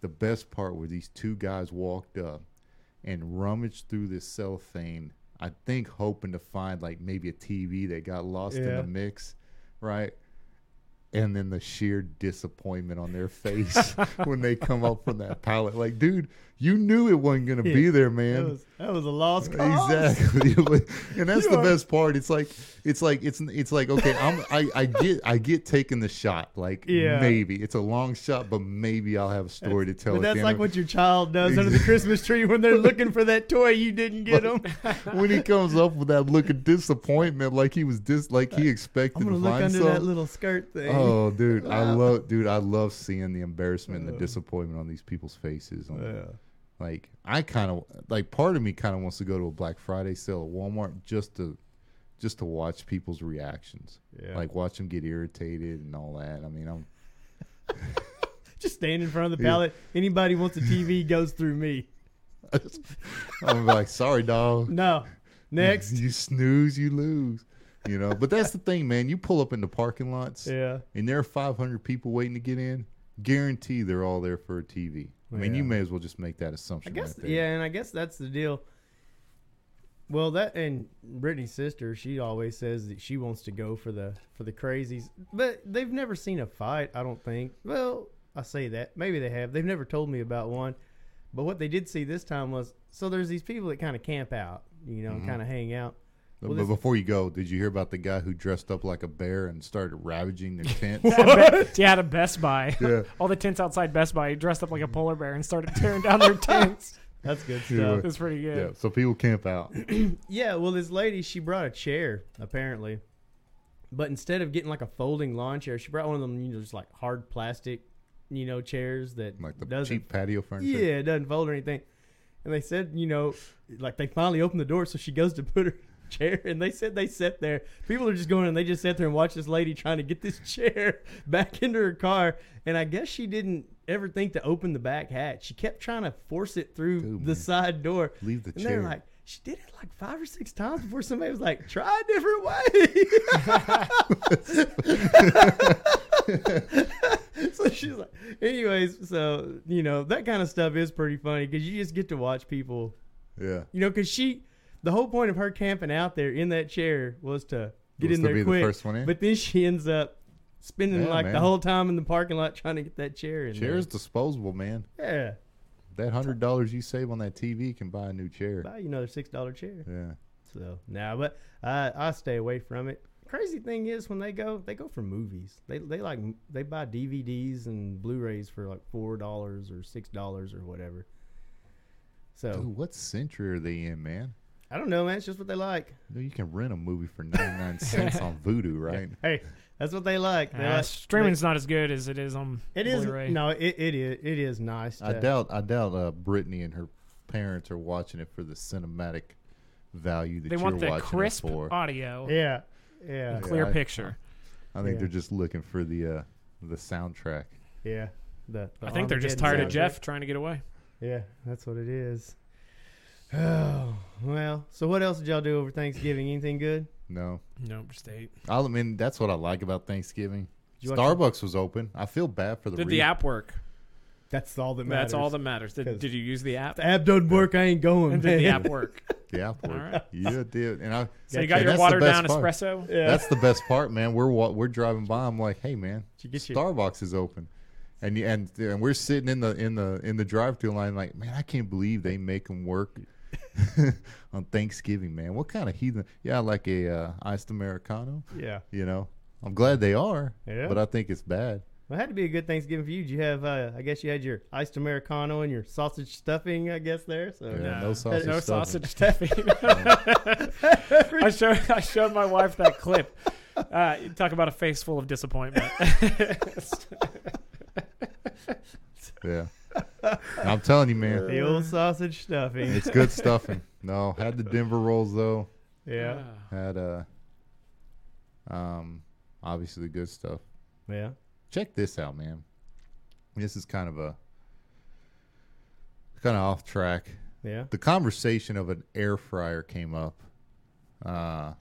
The best part were these two guys walked up and rummaged through this cellophane. I think hoping to find like maybe a TV that got lost in the mix, right? And then the sheer disappointment on their face when they come up from that pallet. Like, dude, you knew it wasn't gonna be Yeah. there, that man. was that was a lost cause. Exactly, and that's You the are- best part. It's like it's like it's it's like okay, I'm I, I get I get taking the shot. Like Yeah. maybe it's a long shot, but maybe I'll have a story to tell. But that's like what your child does under the Christmas tree when they're looking for that toy you didn't get them. when he comes up with that look of disappointment, like he was dis like he uh, expected I'm gonna to look under that little skirt thing. Oh, Oh, dude, I love, dude, I love seeing the embarrassment and the disappointment on these people's faces. On, Yeah. Like, I kind of like part of me kind of wants to go to a Black Friday sale at Walmart just to, just to watch people's reactions. Yeah. Like watch them get irritated and all that. I mean, I'm Just stand in front of the Yeah. pallet. Anybody wants a TV goes through me. I'm like, sorry, dog. No. Next. you snooze, you lose. You know, but that's the thing, man. You pull up in the parking lots. yeah. and there are 500 people waiting to get in, guarantee they're all there for a TV. I mean, you may as well just make that assumption. I guess right yeah, and I guess that's the deal. Well, that and Brittany's sister, she always says that she wants to go for the for the crazies, but they've never seen a fight. I don't think. Well, I say that maybe they have. They've never told me about one, but what they did see this time was so there's these people that kind of camp out, you know, mm-hmm. and kind of hang out. But, Well, but before you go, did you hear about the guy who dressed up like a bear and started ravaging their tent? Yeah, at Best Buy. Yeah. All the tents outside Best Buy he dressed up like a polar bear and started tearing down their tents. That's good stuff. It was pretty good. yeah, so people camp out. Yeah, well, this lady she brought a chair apparently, but instead of getting like a folding lawn chair, she brought one of them, you know, just like hard plastic, you know, chairs that Like the doesn't, cheap patio furniture. yeah, it doesn't fold or anything. And they said, you know, like they finally opened the door, so she goes to put her chair, and they said they sat there. People are just going and they just sat there and watched this lady trying to get this chair back into her car, and I guess she didn't ever think to open the back hatch. She kept trying to force it through Dude, the man. side door. Leave the And chair. they're like, she did it like five or six times before somebody was like, try a different way. so she's like, anyways, so, you know, that kind of stuff is pretty funny because you just get to watch people, yeah. you know, because she, the whole point of her camping out there in that chair was to get Was in to there the quick. one in? But then she ends up spending Yeah, like the whole time in the parking lot trying to get that chair in Chair's disposable, man. Yeah. That hundred dollars you save on that TV can buy a new chair. Buy you another $6 chair. Yeah. So now, but I I stay away from it. Crazy thing is when they go, they go for movies. They they like they buy DVDs and Blu-rays for like four dollars or six dollars or whatever. So Dude, what century are they in, man? I don't know, man. It's just what they like. Dude, You can rent a movie for 99 cents on Vudu, right? Hey, that's what they like. They Uh, like streaming's not as good as it is on It is Blu-ray. no, it, it is it is nice. I to- doubt I doubt uh, Brittany and her parents are watching it for the cinematic value that they you're want the watching crisp it for. audio, Yeah, yeah, and clear I- picture. I think Yeah. they're just looking for the uh, the soundtrack. yeah. The, the I think they're just tired of soundtrack. Jeff trying to get away. Yeah, that's what it is. Oh well. So what else did y'all do over Thanksgiving? Anything good? No, No, just ate. I mean that's what I like about Thanksgiving. You watch Starbucks was open. I feel bad for the. Did re- the app work? That's all that That's all that matters. Did, 'Cause- did you use the app? The app doesn't work. I ain't going. And did the man. app work? The app worked. All right. Yeah, it did. And I. So you got and your that's the watered best down part. espresso? Yeah. That's the best part, man. We're wa- we're driving by. I'm like, hey, man, you get your- Starbucks is open, and you- and and we're sitting in the in the in the drive-through line, like, man, I can't believe they make them work on Thanksgiving, man. What kind of heathen? Yeah, like a uh, iced americano. yeah. You know, I'm glad they are, Yeah. but I think it's bad. Well, it had to be a good Thanksgiving for you. Did you have? Uh, I guess you had your iced americano and your sausage stuffing. I guess there. So Yeah, No. no sausage. no stuffing. sausage stuffing. I showed I showed my wife that clip. Uh, you talk about a face full of disappointment. Yeah, I'm telling you, man, the old sausage stuffing. it's good stuffing. No, had the Denver rolls though. yeah. Had uh, um, obviously the good stuff. Yeah. check this out, man. This is kind of a kind of off track. Yeah. The conversation of an air fryer came up uh,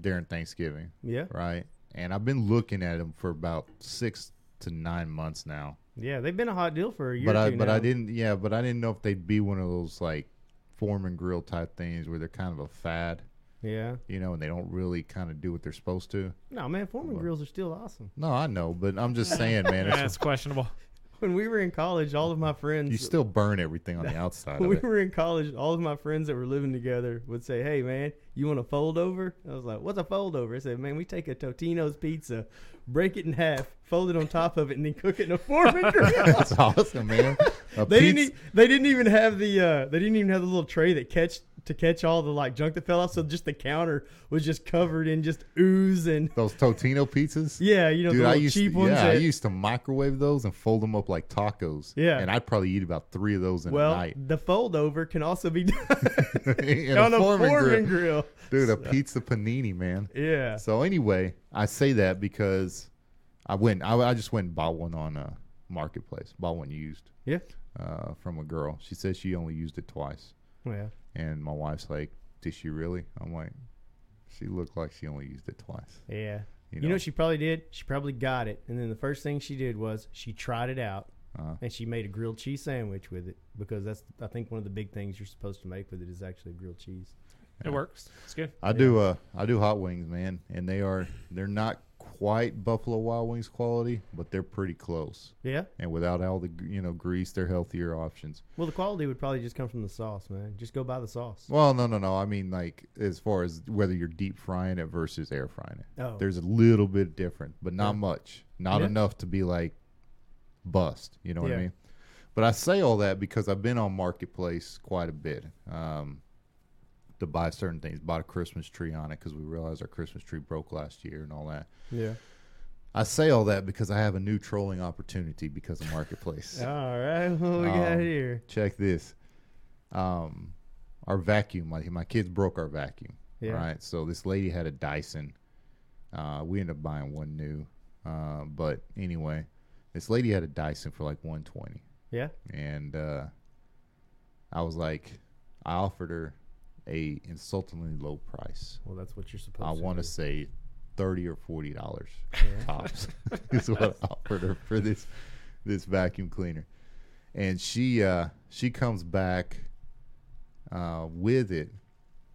during Thanksgiving, Yeah. right? And I've been looking at them for about six to nine months now. Yeah. They've been a hot deal for a year. But or I but now. I didn't yeah, but I didn't know if they'd be one of those like Foreman grill type things where they're kind of a fad, Yeah. you know, and they don't really kind of do what they're supposed to. No, man. Foreman Well- grills are still awesome. No, I know, but I'm just saying, man, yeah, it's, it's questionable. When we were in college, all of my friends. you still burn everything on the outside when we were in college, all of my friends that were living together would say, "Hey, man, you want a fold over?" I was like, "What's a fold over?" I said, "Man, we take a Totino's pizza, break it in half, fold it on top of it, and then cook it in a Foreman grill." That's awesome, man. They didn't. E- they didn't even have the. Uh, they didn't even have the little tray that catch to catch all the like junk that fell off. So just the counter was just covered in just ooze and those Totino pizzas. yeah, you know Dude, the I used cheap to, ones. yeah, I used to microwave those and fold them up like tacos. Yeah. and I'd probably eat about three of those in well, a night. the fold over can also be done in on a a Foreman, grill. grill. dude, a pizza panini, man. Yeah. So anyway, I say that because I went, I, I just went and bought one on a marketplace, bought one used Yeah. uh, from a girl. She says she only used it twice, Yeah. and my wife's like, "Did she really?" I'm like, "She looked like she only used it twice." Yeah. You You know, know, what she probably did? She probably got it, and then the first thing she did was she tried it out, Uh, and she made a grilled cheese sandwich with it because that's I think one of the big things you're supposed to make with it is actually grilled cheese. It works. It's good. I do uh I do hot wings, man, and they are they're not quite Buffalo Wild Wings quality, but they're pretty close. Yeah. And without all the you know grease, they're healthier options. Well, the quality would probably just come from the sauce, man. Just go buy the sauce. Well, no, no, no. I mean like as far as whether you're deep frying it versus air frying it. Oh. There's a little bit different, but not Yeah. much. Not Yeah. enough to be like bust. You know what I mean? But I say all that because I've been on marketplace quite a bit. Um, to buy certain things, bought a Christmas tree on it because we realized our Christmas tree broke last year and all that. Yeah. I say all that because I have a new trolling opportunity because of marketplace. All right. What we got Um, here? Check this. Um, our vacuum, my my kids broke our vacuum. Yeah. Right. So this lady had a Dyson. Uh, we ended up buying one new. Uh, but anyway, this lady had a Dyson for like 120, Yeah. and uh, I was like, I offered her a insultingly low price. Well, that's what you're supposed to I to. want to say thirty or forty dollars Yeah. tops is what I offered her for this this vacuum cleaner, and she uh, she comes back uh, with it,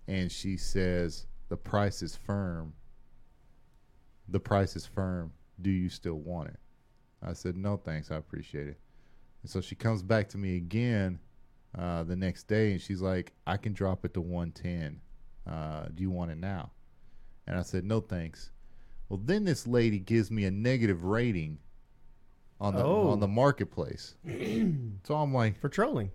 and she says the price is firm. The price is firm. Do you still want it? I said no, thanks. I appreciate it. And so she comes back to me again uh, the next day, and she's like, "I can drop it to one ten Uh, do you want it now? And I said, no, thanks. Well, then this lady gives me a negative rating on the Oh. on the marketplace. so I'm like, For trolling.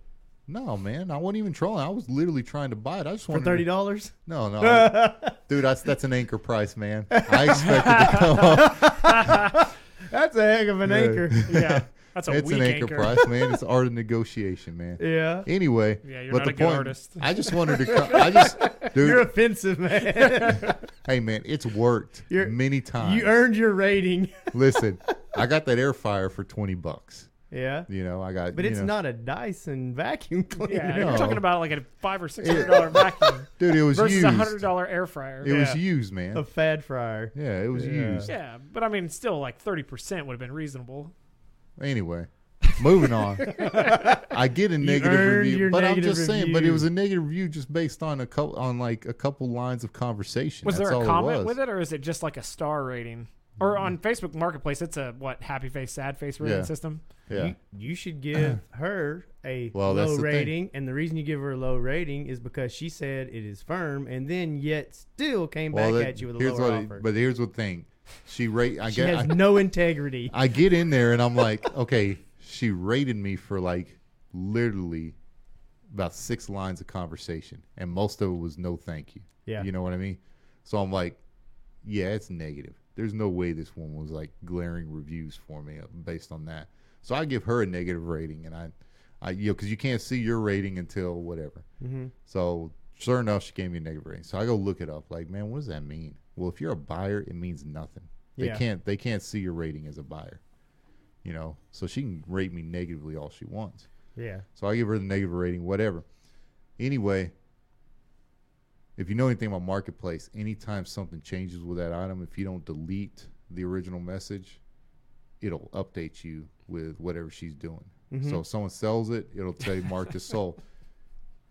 no, man, I wasn't even trolling. I was literally trying to buy it. I just For wanted thirty dollars? no, no, dude, that's that's an anchor price, man. I expected to come up. That's a heck of an anchor. Yeah, that's a It's weak an anchor, anchor. price, man. It's art of negotiation, man. Yeah. Anyway, Yeah, you're but not the a good point, artist. I just wanted to. Co- I just, dude. You're offensive, man. hey, man, it's worked You're- many times. you earned your rating. Listen, I got that air fryer for twenty bucks. Yeah. You know, I got. But it's know, not a Dyson vacuum cleaner. Yeah, No. you're talking about like a five or six hundred dollar vacuum dude. It was versus used. a hundred dollar air fryer. It was used, man. A fad fryer. Yeah, it was Yeah. used. Yeah, but I mean, still like thirty percent would have been reasonable. Anyway, moving on. I get a negative earned review, your but I'm negative just saying. But it was a negative review just based on a couple on like a couple lines of conversation. Was That's there a all comment it was. with it, or is it just like a star rating? Or on mm. Facebook Marketplace, it's a what happy face, sad face rating Yeah. system. Yeah. You, you should give her a Well, that's low the thing. rating, and the reason you give her a low rating is because she said it is firm, and then yet still came back that- at you with a here's lower what it- offer. but here's the thing. She rate. I she get. has I, no integrity. I get in there and I'm like, okay, she rated me for like literally about six lines of conversation, and most of it was no thank you. Yeah. You know what I mean? So I'm like, yeah, it's negative. There's no way this one was like glaring reviews for me uh, based on that. So I give her a negative rating, and I, I you know, because you can't see your rating until whatever. hmm So sure enough, she gave me a negative rating. So I go look it up. Like, man, what does that mean? Well, if you're a buyer, it means nothing. They Yeah. can't they can't see your rating as a buyer. You know, so she can rate me negatively all she wants. Yeah. So I give her the negative rating, whatever. Anyway, if you know anything about marketplace, anytime something changes with that item, if you don't delete the original message, it'll update you with whatever she's doing. Mhm. So if someone sells it, it'll tell you marked as sold.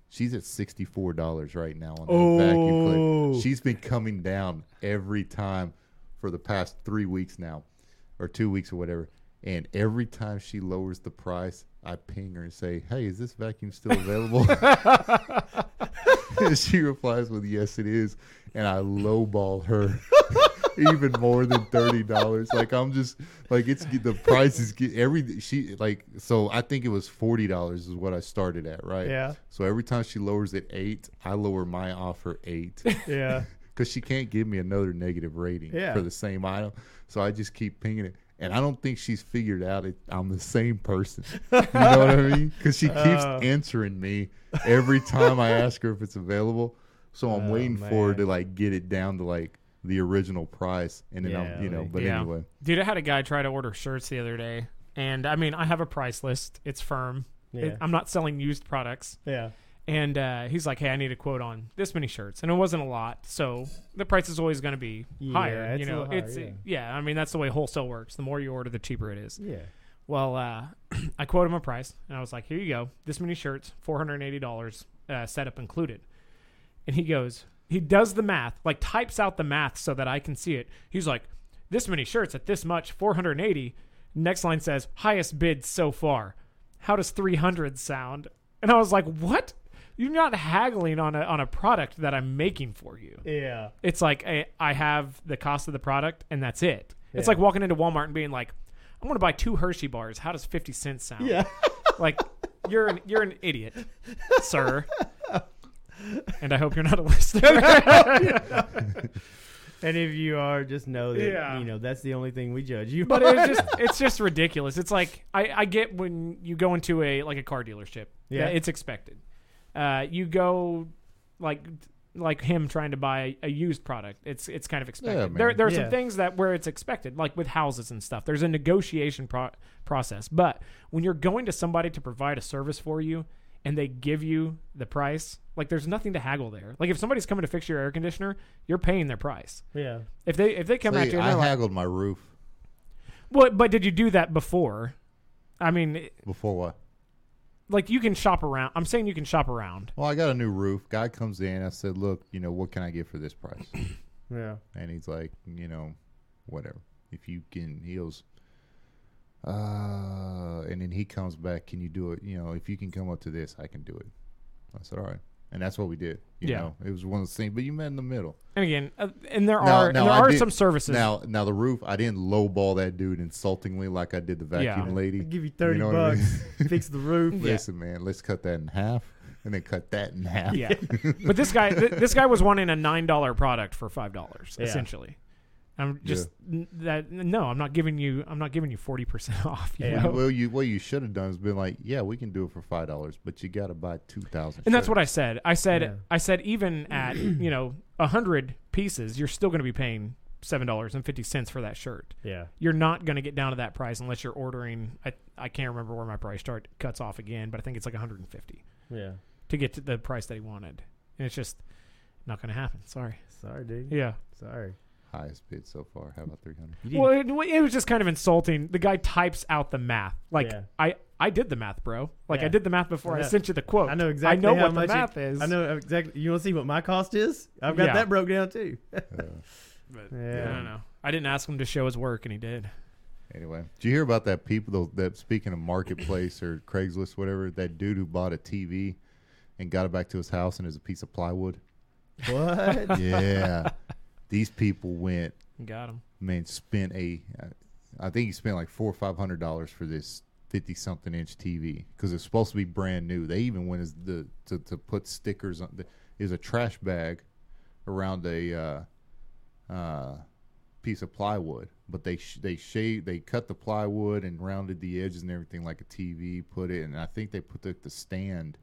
She's at sixty four dollars right now on that vacuum Oh. cleaner. She's been coming down every time for the past three weeks now, or two weeks or whatever. And every time she lowers the price, I ping her and say, "Hey, is this vacuum still available?" and she replies with, "Yes, it is." And I lowball her even more than thirty dollars. Like I'm just like it's the price is get every she like so I think it was forty dollars is what I started at, right? Yeah. So every time she lowers it eight, I lower my offer eight Yeah. because she can't give me another negative rating Yeah. for the same item. So I just keep pinging it. And I don't think she's figured out it, I'm the same person. You know what I mean? Because she keeps Oh. answering me every time I ask her if it's available. So I'm Oh, waiting for her to like get it down to like the original price, and then I'm, you know. Yeah, But yeah. anyway, Dude, I had a guy try to order shirts the other day, and I mean, I have a price list. It's firm. It- Yeah. I'm not selling used products. Yeah. And uh, he's like, "Hey, I need a quote on this many shirts," and it wasn't a lot, so the price is always going to be Yeah, higher. it's you know, higher, it's yeah. I mean, that's the way wholesale works. The more you order, the cheaper it is. Yeah. Well, uh, I quote him a price, and I was like, "Here you go. This many shirts, four hundred and eighty dollars, uh, setup included." And he goes, he does the math, like types out the math so that I can see it. He's like, "This many shirts at this much, four hundred and eighty. Next line says, "Highest bid so far." How does three hundred sound? And I was like, "What? You're not haggling on a on a product that I'm making for you." Yeah. It's like I, I have the cost of the product and that's it. It's like walking into Walmart and being like, I'm gonna buy two Hershey bars. How does fifty cents sound? Yeah. Like you're an you're an idiot, sir. And I hope you're not a listener. And if you are, just know that Yeah. you know that's the only thing we judge you. but on. it's just it's just ridiculous. It's like I, I get when you go into a like a car dealership. Yeah. it's expected. Uh, you go like like him trying to buy a used product. It's it's kind of expected. Yeah, there there are Yeah. some things that where it's expected, like with houses and stuff. There's a negotiation pro- process. But when you're going to somebody to provide a service for you and they give you the price, like there's nothing to haggle there. Like if somebody's coming to fix your air conditioner, you're paying their price. yeah. If they if they come at See, you and I they're like, haggled my roof well, but did you do that before? I mean, before what? like you can shop around. I'm saying you can shop around. Well, I got a new roof. Guy comes in. I said, "Look, you know, what can I get for this price?" Yeah. And he's like, you know, whatever. If you can, he goes, uh, and then he comes back. Can you do it? You know, if you can come up to this, I can do it. I said, all right. and that's what we did. You Yeah. know, it was one of those things. But you met in the middle. And again, uh, and there Now- are now there I are did- some services. Now, now the roof. I didn't lowball that dude insultingly like I did the vacuum Yeah. lady. I give you thirty know what I bucks, fix the roof. Yeah. Listen, man, let's cut that in half, and then cut that in half. yeah, but this guy, th- this guy was wanting a nine dollar product for five dollars, Yeah. essentially. I'm just n- that. No, I'm not giving you. I'm not giving you forty percent off. You Yeah. know? Well, you what you should have done is been like, yeah, we can do it for five dollars, but you got to buy two thousand. And that's what I said. I said, Yeah. I said, even at you know a hundred pieces, you're still going to be paying seven dollars and fifty cents for that shirt. Yeah. You're not going to get down to that price unless you're ordering. I I can't remember where my price start cuts off again, but I think it's like 150 Yeah. to get to the price that he wanted, and it's just not going to happen. Sorry. Sorry, dude. Yeah. Sorry. Highest bid so far. How about three hundred? Well, it, it was just kind of insulting. The guy types out the math. Like Yeah. I, I did the math, bro. Like I did the math before I I, sent you the quote. I know exactly I know how what much the math is. I know exactly. You want to see what my cost is? I've got Yeah. that broke down too. But Yeah. I don't know. I didn't ask him to show his work, and he did. Anyway, did you hear about that people though, that speaking of marketplace or Craigslist, whatever? That dude who bought a TV and got it back to his house and it's a piece of plywood. What? Yeah, these people went Got him. man spent a I think he spent like four or five hundred dollars for this fifty something inch TV because it's supposed to be brand new. They even went as the to, to put stickers on. The, is a trash bag around a uh, uh, piece of plywood, but they sh- they shaved they cut the plywood and rounded the edges and everything like a TV. Put it and I think they put the, the stand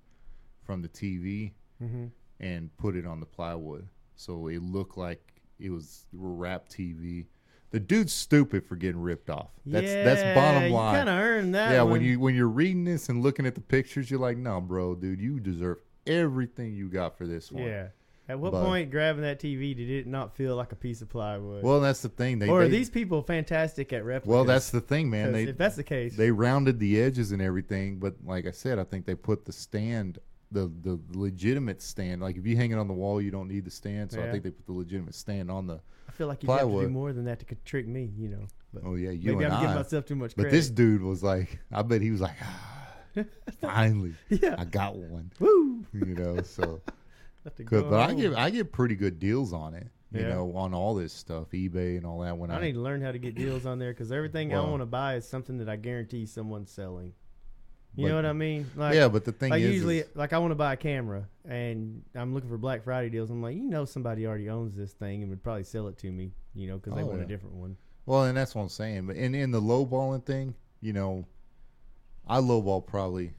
from the TV mm-hmm. and put it on the plywood, so it looked like it was rap TV. The dude's stupid for getting ripped off. That's that's bottom line. You kind of earned that. yeah, one. when you when you're reading this and looking at the pictures, you're like, no, bro, dude, you deserve everything you got for this one. Yeah. At what But- point grabbing that TV did it not feel like a piece of plywood? Well, that's the thing. They, or are they- these people fantastic at replicas? well, that's the thing, man. They if that's the case, they rounded the edges and everything, but like I said, I think they put the stand, the the legitimate stand. Like if you hang it on the wall, you don't need the stand. So I think they put the legitimate stand on the. I feel like you have to do more than that to trick me. You know, but Oh yeah, you maybe and I'm giving I. myself too much Credit. But this dude was like, I bet he was like, ah, finally, yeah, I got one. woo. You know, so good. go But I get I get pretty good deals on it. You Yeah. know, on all this stuff, eBay and all that. When I, I need to learn how to get deals on there because everything I want to buy is something that I guarantee someone's selling. You But- know what I mean? Like, yeah, but the thing like is, usually, is- like I want to buy a camera and I'm looking for Black Friday deals. I'm like, you know, somebody already owns this thing and would probably sell it to me. You know, because they Oh, want yeah. a different one. well, and that's what I'm saying. But in in the lowballing thing, you know, I lowball probably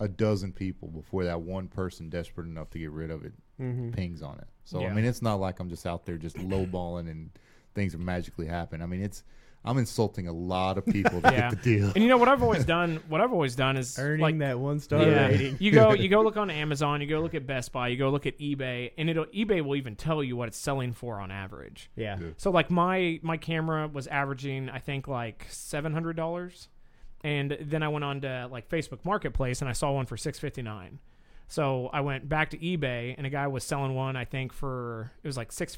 a dozen people before that one person desperate enough to get rid of it Mm-hmm. pings on it. So Yeah. I mean, it's not like I'm just out there just lowballing and things are magically happen. I mean, it's I'm insulting a lot of people to Yeah. get the deal. And you know what I've always done? What I've always done is Earning like that one star yeah, rating. you go you go look on Amazon, you go look at Best Buy, you go look at eBay, and it'll eBay will even tell you what it's selling for on average. Yeah. Yeah. So like my my camera was averaging I think like seven hundred dollars, and then I went on to like Facebook Marketplace and I saw one for six fifty nine. So I went back to eBay and a guy was selling one I think for it was like six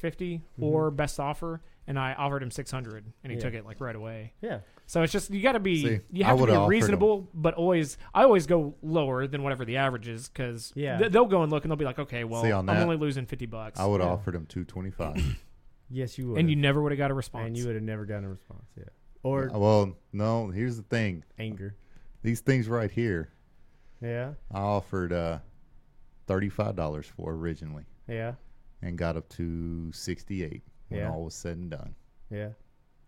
or best offer, and I offered him six hundred and he Yeah. took it like right away. Yeah. So it's just you got to be See, you I have to be offered 'em. reasonable, but always I always go lower than whatever the average is because Yeah. they'll go and look and they'll be like, okay, well See, on I'm that, only losing fifty bucks, I would have Yeah. offered him two twenty five. Yes, you would. and you never would have got a response. and you would have never gotten a response. Yeah. Or well, no. Here's the thing: anger. these things right here, Yeah. I offered uh, thirty five dollars for originally, Yeah. and got up to sixty eight when Yeah. all was said and done. Yeah.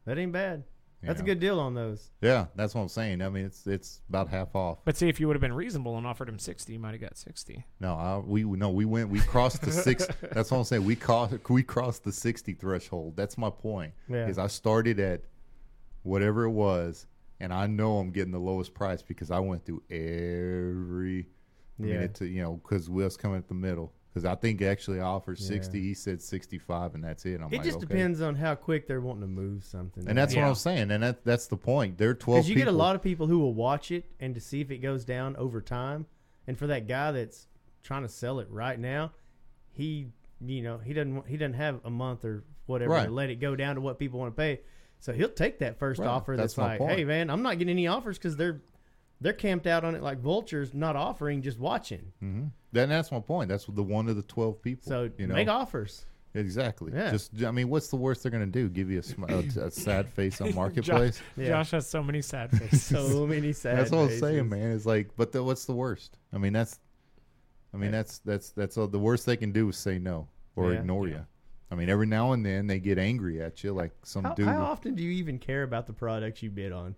That ain't bad. you That's a good deal on those. Yeah, that's what I'm saying. I mean, it's it's about half off. But see, if you would have been reasonable and offered him sixty, you might have got sixty. No, I, we no, we went, we crossed the six. that's what I'm saying. We crossed, we crossed the sixty threshold. That's my point. Yeah. Is I started at whatever it was, and I know I'm getting the lowest price because I went through every Yeah. minute to you know because Will's coming at the middle. Because I think actually I offered Yeah. sixty. He said sixty five, and that's it. I'm It like, just okay. depends on how quick they're wanting to move something. And that's Yeah. what I'm saying. And that that's the point. They're twelve. because you get a lot of people who will watch it and to see if it goes down over time. And for that guy that's trying to sell it right now, he you know he doesn't want- he doesn't have a month or whatever Right. to let it go down to what people want to pay. So he'll take that first Right. offer That's that's, like, hey man, I'm not getting any offers because they're they're camped out on it like vultures, not offering, just watching. hmm Then that's my point. That's the one of the twelve people. So you know make offers. exactly. Yeah. Just I mean, what's the worst they're gonna do? Give you a, sm- a, a sad face on marketplace? Yeah. Josh has so many sad faces. So many sad. that's what I'm saying, man. It's like, but the, what's the worst? I mean, that's, I mean, Yeah. that's that's that's all, the worst they can do is say no or Yeah. ignore you. I mean, every now and then they get angry at you, like some How, dude. how often do you even care about the products you bid on?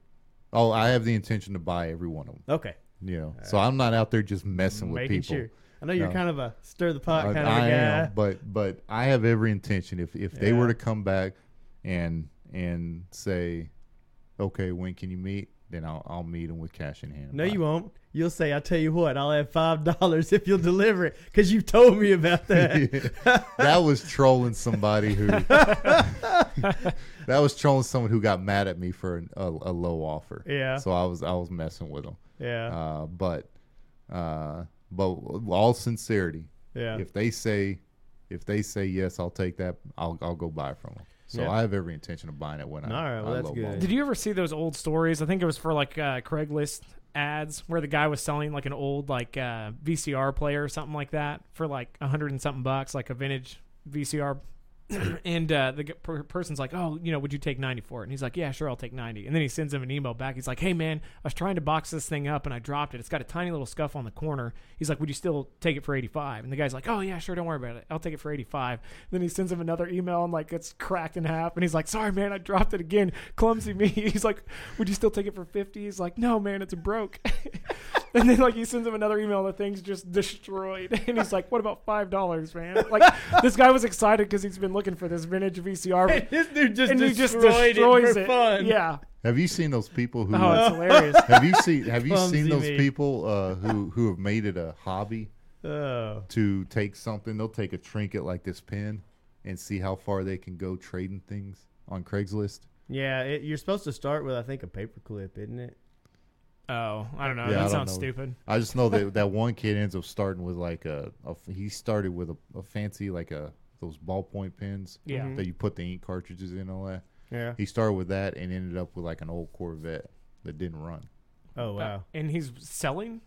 Oh, I have the intention to buy every one of them. Okay, You know, so I'm not out there just messing with making people. sure. I know you're No. kind of a stir the pot I, kind of a I guy. am, but but I have every intention. If if they were Yeah. to come back and and say, okay, when can you meet? Then I'll I'll meet them with cash in hand. No, you won't. You'll say, "I'll tell you what, I'll have five dollars if you'll deliver it," because you've told me about that. that was trolling somebody who. that was trolling someone who got mad at me for an, a, a low offer. Yeah. So I was I was messing with them. yeah, Uh, but uh, but all sincerity, yeah. if they say if they say yes, I'll take that. I'll I'll go buy from them. So Yeah. I have every intention of buying it when I. All right, well, I that's good. them. Did you ever see those old stories? I think it was for like uh, Craigslist ads where the guy was selling like an old like uh, VCR player or something like that for like a hundred and something bucks, like a vintage VCR. and uh, the per- person's like, "Oh, you know, would you take ninety for it?" And he's like, "Yeah, sure, I'll take 90. And then he sends him an email back. He's like, "Hey, man, I was trying to box this thing up and I dropped it. It's got a tiny little scuff on the corner." He's like, "Would you still take it for 85?" And the guy's like, "Oh yeah, sure, don't worry about it. I'll take it for 85." then he sends him another email and like it's cracked in half. And he's like, "Sorry, man, I dropped it again. Clumsy me." He's like, "Would you still take it for 50?" He's like, "No, man, it's broke." and then like he sends him another email. The thing's just destroyed. And he's like, "What about five dollars, man?" Like this guy was excited because he's been looking for this vintage VCR. this dude just and he destroyed just destroys it for it. fun. Yeah. Have you seen those people who? Oh, it's hilarious. have you seen Have you Clumsy seen those me. people uh, who who have made it a hobby Oh, to take something? They'll take a trinket like this pen and see how far they can go trading things on Craigslist. yeah. It, you're supposed to start with, I think, a paperclip, isn't it? Oh, I don't know. Yeah, I that don't sounds know. stupid. I just know that that one kid ends up starting with like a, a he started with a, a fancy like a those ballpoint pens Yeah. Mhm. that you put the ink cartridges in and all that. Yeah. He started with that and ended up with like an old Corvette that didn't run. Oh wow. And he's selling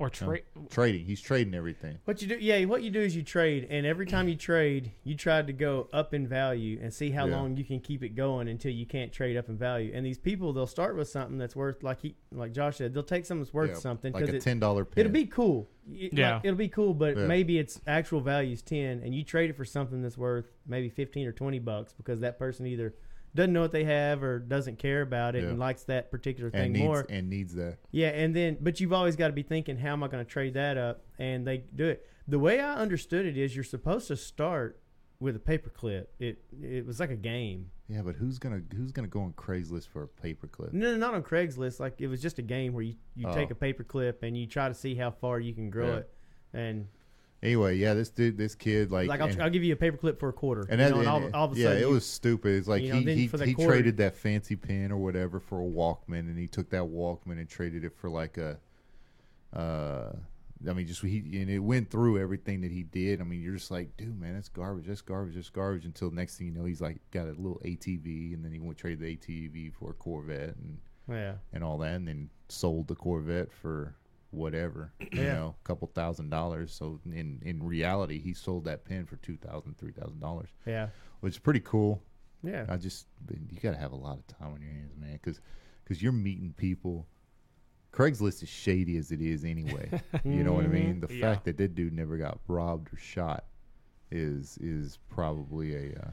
or trade. Trading, he's trading everything. What you do? Yeah. What you do is you trade, and every time you trade, you try to go up in value and see how Yeah. long you can keep it going until you can't trade up in value. And these people, they'll start with something that's worth, like he, like Josh said, they'll take something that's worth Yeah, something like a it, ten dollar pen. It'll be cool. Y- like, Yeah. it'll be cool, but Yeah. maybe its actual value is ten, and you trade it for something that's worth maybe fifteen or twenty bucks because that person either doesn't know what they have or doesn't care about it Yeah. and likes that particular and thing needs more. and needs that. Yeah, and then but you've always got to be thinking, how am I going to trade that up? And they do it. The way I understood it is, you're supposed to start with a paperclip. It it was like a game. Yeah, but who's gonna who's gonna go on Craigslist for a paperclip? No, no, not on Craigslist. Like it was just a game where you you take Oh. a paperclip and you try to see how far you can grow Yeah. it. And Anyway, yeah, this dude, this kid, like, like, I'll, and, I'll give you a paperclip for a quarter. and, you that, know, and all, all of a yeah, sudden it you- was stupid. It's like you know, he he, that he quarter- traded that fancy pen or whatever for a Walkman, and he took that Walkman and traded it for like a, uh, I mean, just he and it went through everything that he did. I mean, you're just like, dude, man, that's garbage, that's garbage, that's garbage. Until next thing you know, he's like got a little ATV, and then he went trade the ATV for a Corvette and yeah. and all that, and then sold the Corvette for whatever, you Yeah. know, a couple thousand dollars. So in in reality, he sold that pen for two thousand, three thousand dollars, Yeah. which is pretty cool. Yeah. I just you got to have a lot of time on your hands, man, because because you're meeting people. Craigslist is shady as it is anyway. you know what I mean? The Yeah. fact that that dude never got robbed or shot is is probably a uh,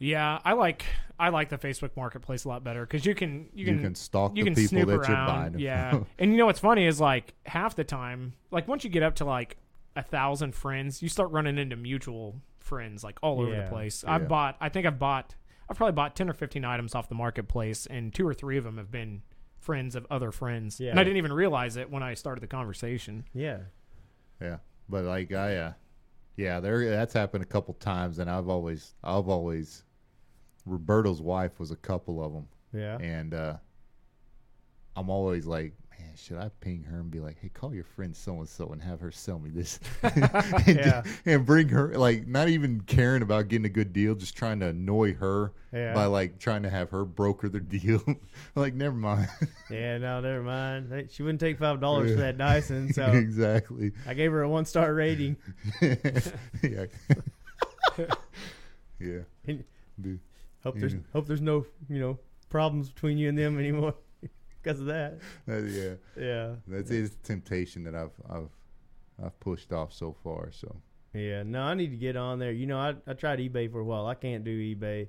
Yeah, I like I like the Facebook Marketplace a lot better because you can you you can, can, stalk you the can people snoop that around. you're buying. yeah, and you know what's funny is like half the time, like once you get up to like a thousand friends, you start running into mutual friends like all over Yeah. the place. Yeah. I've bought, I think I've bought, I've probably bought ten or fifteen items off the marketplace, and two or three of them have been friends of other friends, Yeah. and I didn't even realize it when I started the conversation. Yeah. Yeah, but like I, uh, yeah, there that's happened a couple times, and I've always, I've always, Roberto's wife was a couple of them, Yeah. and uh, I'm always like, man, should I ping her and be like, hey, call your friend so and so and have her sell me this, and, Yeah. and bring her like not even caring about getting a good deal, just trying to annoy her Yeah. by like trying to have her broker the deal. like, never mind. Yeah, no, never mind. She wouldn't take five dollars for that Dyson, so exactly. I gave her a one star rating. yeah. yeah. And Dude. Hope there's Yeah. hope there's no you know problems between you and them anymore because of that. Uh, yeah. Yeah, That's is temptation that I've I've I've pushed off so far. So yeah. No, I need to get on there. You know, I I tried eBay for a while. I can't do eBay.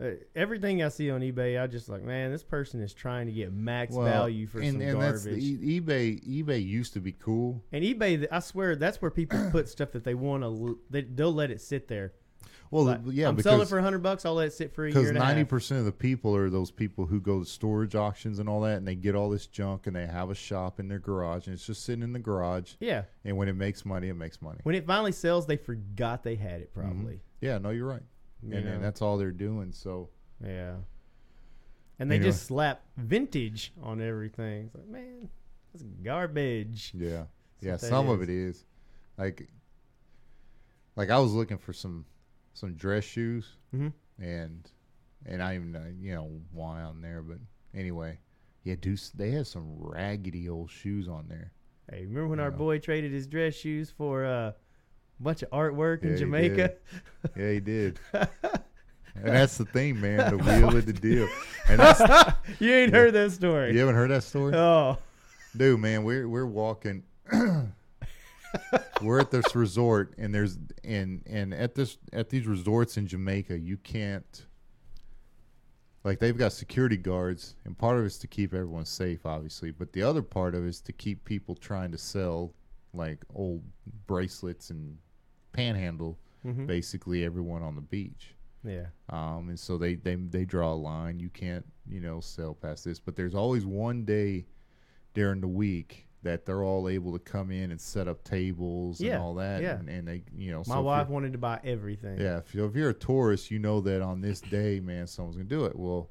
Uh, everything I see on eBay, I just like, man, this person is trying to get max value for and, some and garbage. that's the, E- eBay. eBay used to be cool. and eBay, I swear, that's where people put stuff that they want to. They, they'll let it sit there. Well, Like, yeah, I'm selling because for hundred bucks. I'll let it sit for a year because ninety percent of the people are those people who go to storage auctions and all that, and they get all this junk and they have a shop in their garage, and it's just sitting in the garage. Yeah, And when it makes money, it makes money. when it finally sells, they forgot they had it. Probably. Mm-hmm. Yeah, no, you're right. You and, and that's all they're doing. So Yeah. And they know- just slap vintage on everything. It's like, man, that's garbage. Yeah, yeah. what that Some of it is like, like I was looking for some some dress shoes, hmm and and I even know you know why on there, but anyway, yeah, do they had some raggedy old shoes on there? Hey, remember when our Yeah. boy traded his dress shoes for uh, a bunch of artwork Yeah, in he Jamaica? Yeah, he did. and that's the thing, man. The wheel of the deal. And that's, you ain't heard that story. you haven't heard that story, Oh, dude, man. We're we're walking. we're at this resort, and there's and and at this at these resorts in Jamaica, you can't. Like they've got security guards, and part of it's to keep everyone safe, obviously. But the other part of it is to keep people trying to sell like old bracelets and panhandle Mhm. basically everyone on the beach. yeah. Um, and so they, they they draw a line. You can't you know sell past this. But there's always one day during the week that they're all able to come in and set up tables Yeah, and all that. yeah. And, and they you know My so wife wanted to buy everything. Yeah, if you're, if you're a tourist, you know that on this day, man, someone's gonna do it. Well,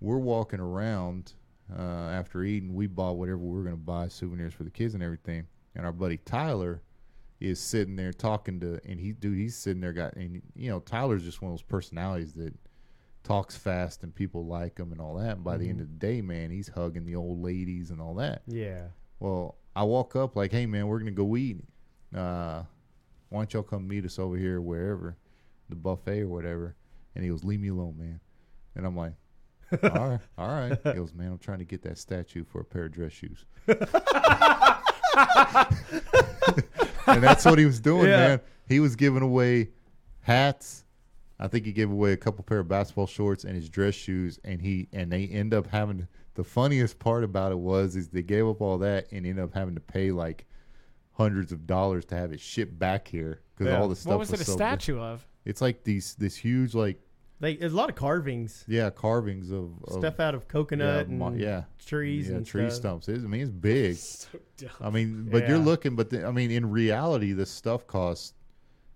we're walking around uh, after eating. We bought whatever we were gonna buy, souvenirs for the kids and everything. And our buddy Tyler is sitting there talking to, and he, dude, he's sitting there, got, and you know, Tyler's just one of those personalities that talks fast and people like him and all that. And by the end Mm-hmm. of the day, man, he's hugging the old ladies and all that. Yeah. Well, I walk up like, "Hey, man, we're gonna go eat. Uh, why don't y'all come meet us over here, wherever, the buffet or whatever?" And he goes, "Leave me alone, man." And I'm like, "All right, all right." He goes, "Man, I'm trying to get that statue for a pair of dress shoes." and that's what he was doing, Yeah. man. He was giving away hats. I think he gave away a couple pair of basketball shorts and his dress shoes, and he and they end up having the funniest part about it was is they gave up all that and ended up having to pay like hundreds of dollars to have it shipped back here because Yeah. all the stuff What was it a so statue of? It's like these this huge like They, there's a lot of carvings, yeah carvings of, of stuff out of coconut yeah, and yeah trees yeah and tree stuff. stumps. It's, I mean it's big. So dumb. I mean, but you're looking, but the, I mean, in reality, this stuff costs.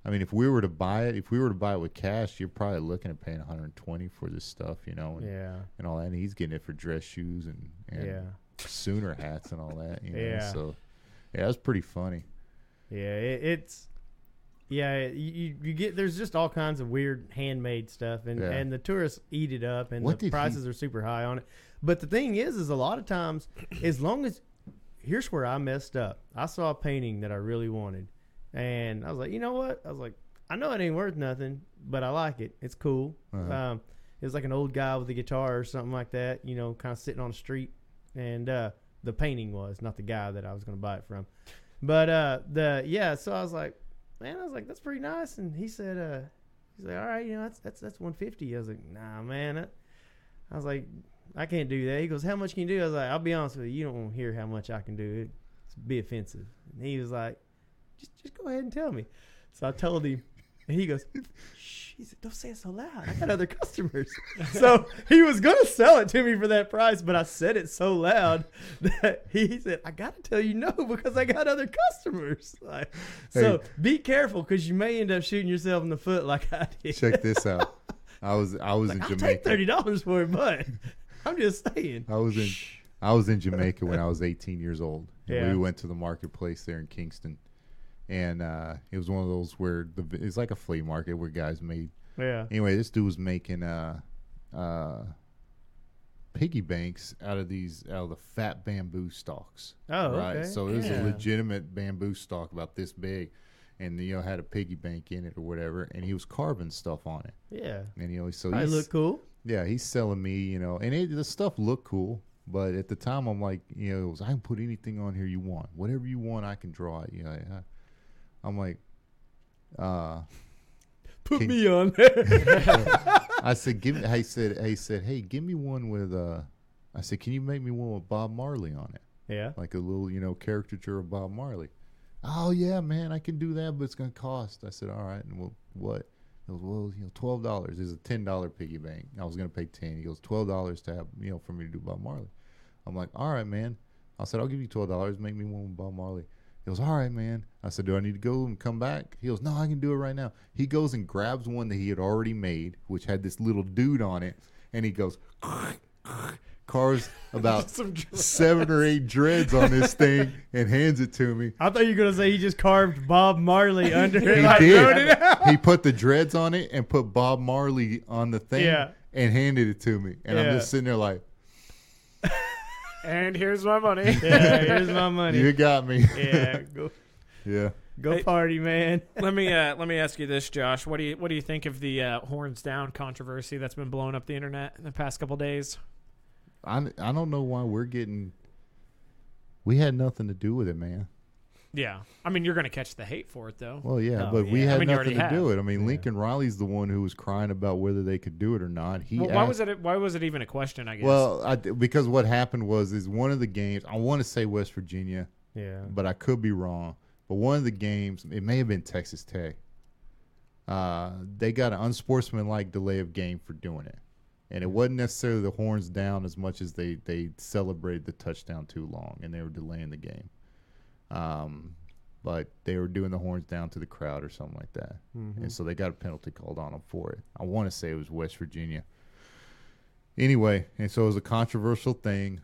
I mean, if we were to buy it, if we were to buy it with cash, you're probably looking at paying 120 for this stuff, you know, and, Yeah. and all that. And he's getting it for dress shoes and, and Yeah. Sooner hats and all that. You know? Yeah. So, yeah, that's pretty funny. Yeah, it, it's yeah. You, you get there's just all kinds of weird handmade stuff, and Yeah. and the tourists eat it up, and What the did he- prices are super high on it. But the thing is, is a lot of times, as long as here's where I messed up. I saw a painting that I really wanted, and I was like, you know what? I was like, I know it ain't worth nothing, but I like it. It's cool. Uh-huh. Um, it was like an old guy with a guitar or something like that, you know, kind of sitting on the street, and uh, the painting was not the guy that I was going to buy it from. But uh, the yeah, so I was like, man, I was like, that's pretty nice. And he said, uh, he's like, all right, you know, that's that's that's one fifty. I was like, nah, man. That, I was like, I can't do that. He goes, how much can you do? I was like, I'll be honest with you, you don't want to hear how much I can do. It's be offensive. And he was like, just just go ahead and tell me. So I told him, and he goes, shh. He said, don't say it so loud. I got other customers. so he was gonna sell it to me for that price, but I said it so loud that he said, I gotta tell you no because I got other customers. Like, so be careful because you may end up shooting yourself in the foot like I did. Check this out. I was I was Like, in I'll take Jamaica. thirty dollars for it, but I'm just saying. I was in I was in Jamaica when I was 18 years old. And Yeah. We went to the marketplace there in Kingston, and uh, it was one of those where the it's like a flea market where guys made. Yeah. Anyway, this dude was making uh, uh, piggy banks out of these out of the fat bamboo stalks. Oh, right. okay. So it was Yeah. a legitimate bamboo stalk about this big, and you know had a piggy bank in it or whatever, and he was carving stuff on it, Yeah. and you know so I look cool. yeah, he's selling me, you know, and it, the stuff looked cool, but at the time I'm like, you know, it was, I can put anything on here you want, whatever you want, I can draw it. You know, I, I'm like, uh, Put Can- me on there. I said, give me. I said, he said, hey, give me one with. uh I said, can you make me one with Bob Marley on it, yeah. like a little, you know, caricature of Bob Marley? Oh yeah, man, I can do that, but it's gonna cost. I said, all right, and well, what? He goes, well, you know, twelve dollars is a ten dollar piggy bank. I was gonna pay ten. He goes, twelve dollars to have, you know, for me to do Bob Marley. I'm like, all right, man. I said, I'll give you twelve dollars. Make me one with Bob Marley. He goes, all right, man. I said, do I need to go and come back? He goes, no, I can do it right now. He goes and grabs one that he had already made, which had this little dude on it, and he goes, carves about seven or eight dreads on this thing and hands it to me. I thought you were gonna say he just carved Bob Marley under it. He like, did. it out. He put the dreads on it and put Bob Marley on the thing Yeah. and handed it to me. And I'm just sitting there like, and here's my money. Yeah, here's my money. you got me. Yeah, go yeah. go Hey. party, man. let me uh, let me ask you this, Josh. What do you what do you think of the uh, horns down controversy that's been blowing up the internet in the past couple days? I, I don't know why we're getting. We had nothing to do with it, man. Yeah, I mean you're going to catch the hate for it though. Well, yeah, Oh, but we yeah. I had mean, you nothing to already do it. I mean, Yeah. Lincoln Riley's the one who was crying about whether they could do it or not. He Well, why asked- was it why was it even a question? I guess. Well, I, because what happened was is one of the games. I want to say West Virginia, Yeah. but I could be wrong. But one of the games, it may have been Texas Tech. Uh, they got an unsportsmanlike delay of game for doing it, and it wasn't necessarily the horns down as much as they they celebrated the touchdown too long, and they were delaying the game. Um, but they were doing the horns down to the crowd or something like that, Mhm. and so they got a penalty called on them for it. I want to say it was West Virginia. Anyway, and so it was a controversial thing.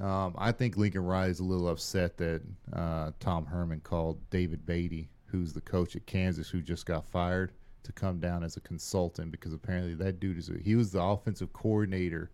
Um, I think Lincoln Riley is a little upset that uh, Tom Herman called David Beaty, who's the coach at Kansas, who just got fired, to come down as a consultant because apparently that dude is a, he was the offensive coordinator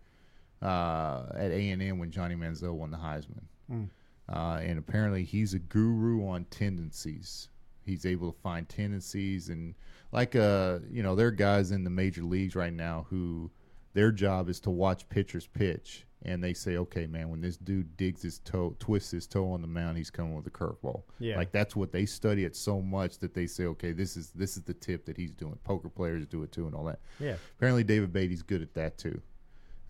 uh, at A and M when Johnny Manziel won the Heisman, Mm. Uh, and apparently he's a guru on tendencies. He's able to find tendencies and like uh you know there are guys in the major leagues right now who their job is to watch pitchers pitch and they say okay man when this dude digs his toe twists his toe on the mound he's coming with a curveball Yeah. like that's what they study it so much that they say okay this is this is the tip that he's doing poker players do it too and all that Yeah. apparently David Beaty's good at that too.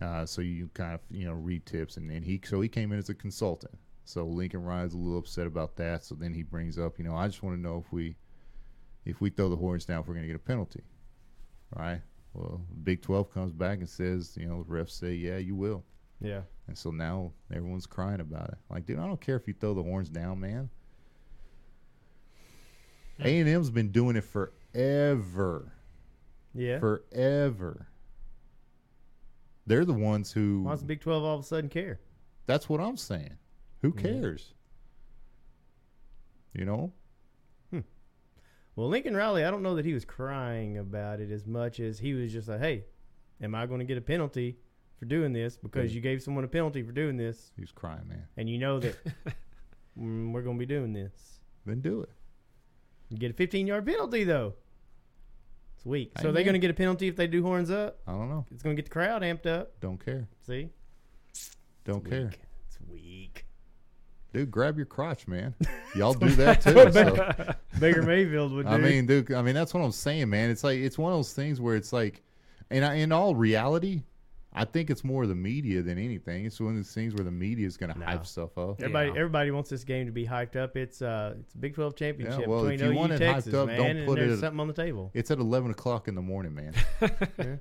Uh, so you kind of you know read tips and, and he so he came in as a consultant. So Lincoln Riley's a little upset about that. So then he brings up, you know, I just want to know if we if we throw the horns down, if we're going to get a penalty, right? Well, Big Twelve comes back and says, you know, the refs say, yeah, you will. Yeah. And so now everyone's crying about it. Like, dude, I don't care if you throw the horns down, man. Hmm. A and M's been doing it forever Yeah. forever. They're the ones who. Why does the Big Twelve all of a sudden care? That's what I'm saying. Who Yeah. cares? You know? Well, Lincoln Riley, I don't know that he was crying about it as much as he was just like, "Hey, am I going to get a penalty for doing this because Yeah. you gave someone a penalty for doing this, He's crying, man. and you know that mm, we're going to be doing this? Then do it. You get a 15 yard penalty though. It's weak. So are they man. going to get a penalty if they do horns up? I don't know. It's going to get the crowd amped up. Don't care. See, Don't It's care. weak. It's weak. Dude, grab your crotch, man. Y'all do that too. what so. Baker Mayfield would do. I mean, dude, I mean that's what I'm saying, man. It's like it's one of those things where it's like, and I, in all reality, I think it's more the media than anything. It's one of those things where the media is going to No. hype stuff up. Everybody, Yeah. everybody wants this game to be hyped up. It's uh, it's a Big Twelve championship well, between if you OU want it Texas, hyped up, man, don't and put there's it- something on the table. It's at 11 o'clock in the morning, man.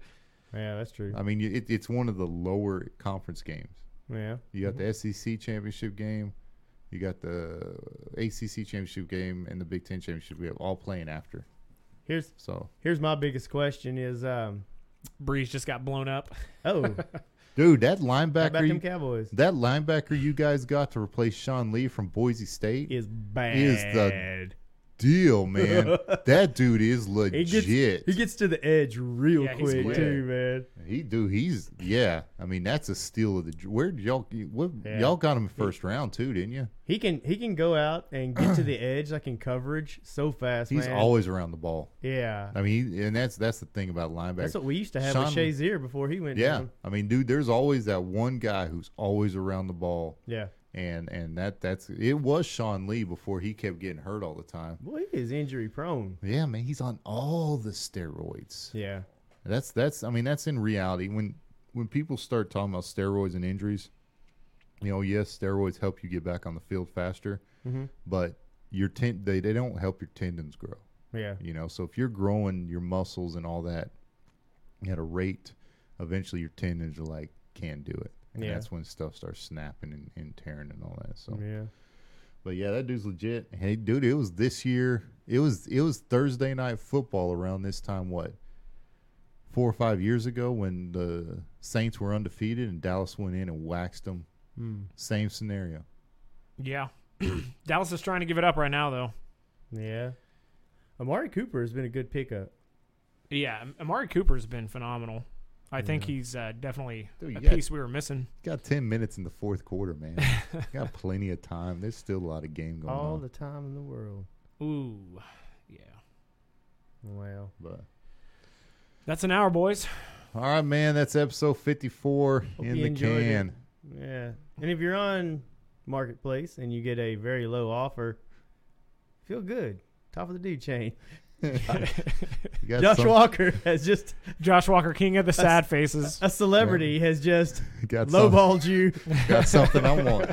Yeah, that's true. I mean, it, it's one of the lower conference games. Yeah, You got the SEC championship game, you got the ACC championship game, and the Big Ten championship game, all playing after. here's So here's my biggest question: is um, Brees just got blown up. oh, Dude, that How about linebacker, them you- Cowboys? that linebacker you guys got to replace Sean Lee from Boise State, Is bad. is the deal, man. that dude is legit. he legit. gets he gets to the edge real Yeah, he's quick quick. too, man. He do. He's yeah. I mean, that's a steal of the. dr- Where did y'all? What Yeah. y'all got him first round too, didn't you? He can he can go out and get to the edge like in coverage so fast. He's man. always around the ball. yeah. I mean, he, and that's that's the thing about linebackers. That's what we used to have Sean- with Shazier before he went yeah, down. I mean, dude, there's always that one guy who's always around the ball, Yeah. And and that that's it was Sean Lee before he kept getting hurt all the time. Boy, he is injury prone. Yeah, man, he's on all the steroids. Yeah. That's that's I mean that's in reality when when people start talking about steroids and injuries, you know, yes, steroids help you get back on the field faster, Mhm. but your ten they, they don't help your tendons grow. Yeah. You know, so if you're growing your muscles and all that at a rate, eventually your tendons are like can't do it. And Yeah. that's when stuff starts snapping and, and tearing and all that. So Yeah. but yeah, that dude's legit. Hey, dude, it was this year. It was it was Thursday night football around this time. What four or five years ago when the Saints were undefeated and Dallas went in and waxed them. Hmm. Same scenario. Yeah. Dallas is trying to give it up right now, though. Yeah. Amari Cooper has been a good pickup. Yeah, Amari Cooper's been phenomenal. I think Yeah. he's uh, definitely Dude, you a got- piece we were missing. Got ten minutes in the fourth quarter, man. got plenty of time. There's still a lot of game going on. All on. the time in the world. Ooh, yeah. Well. but That's an hour, boys. all right, man. That's episode fifty-four Hope in you the enjoyed it. can. Yeah. And if you're on Marketplace and you get a very low offer, feel good. Top of the dude chain. got Josh Walker has just Josh Walker, king of the sad faces. a celebrity has just Got lowballed you. Got something I want.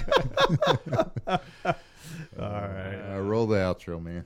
All right. roll the outro, man.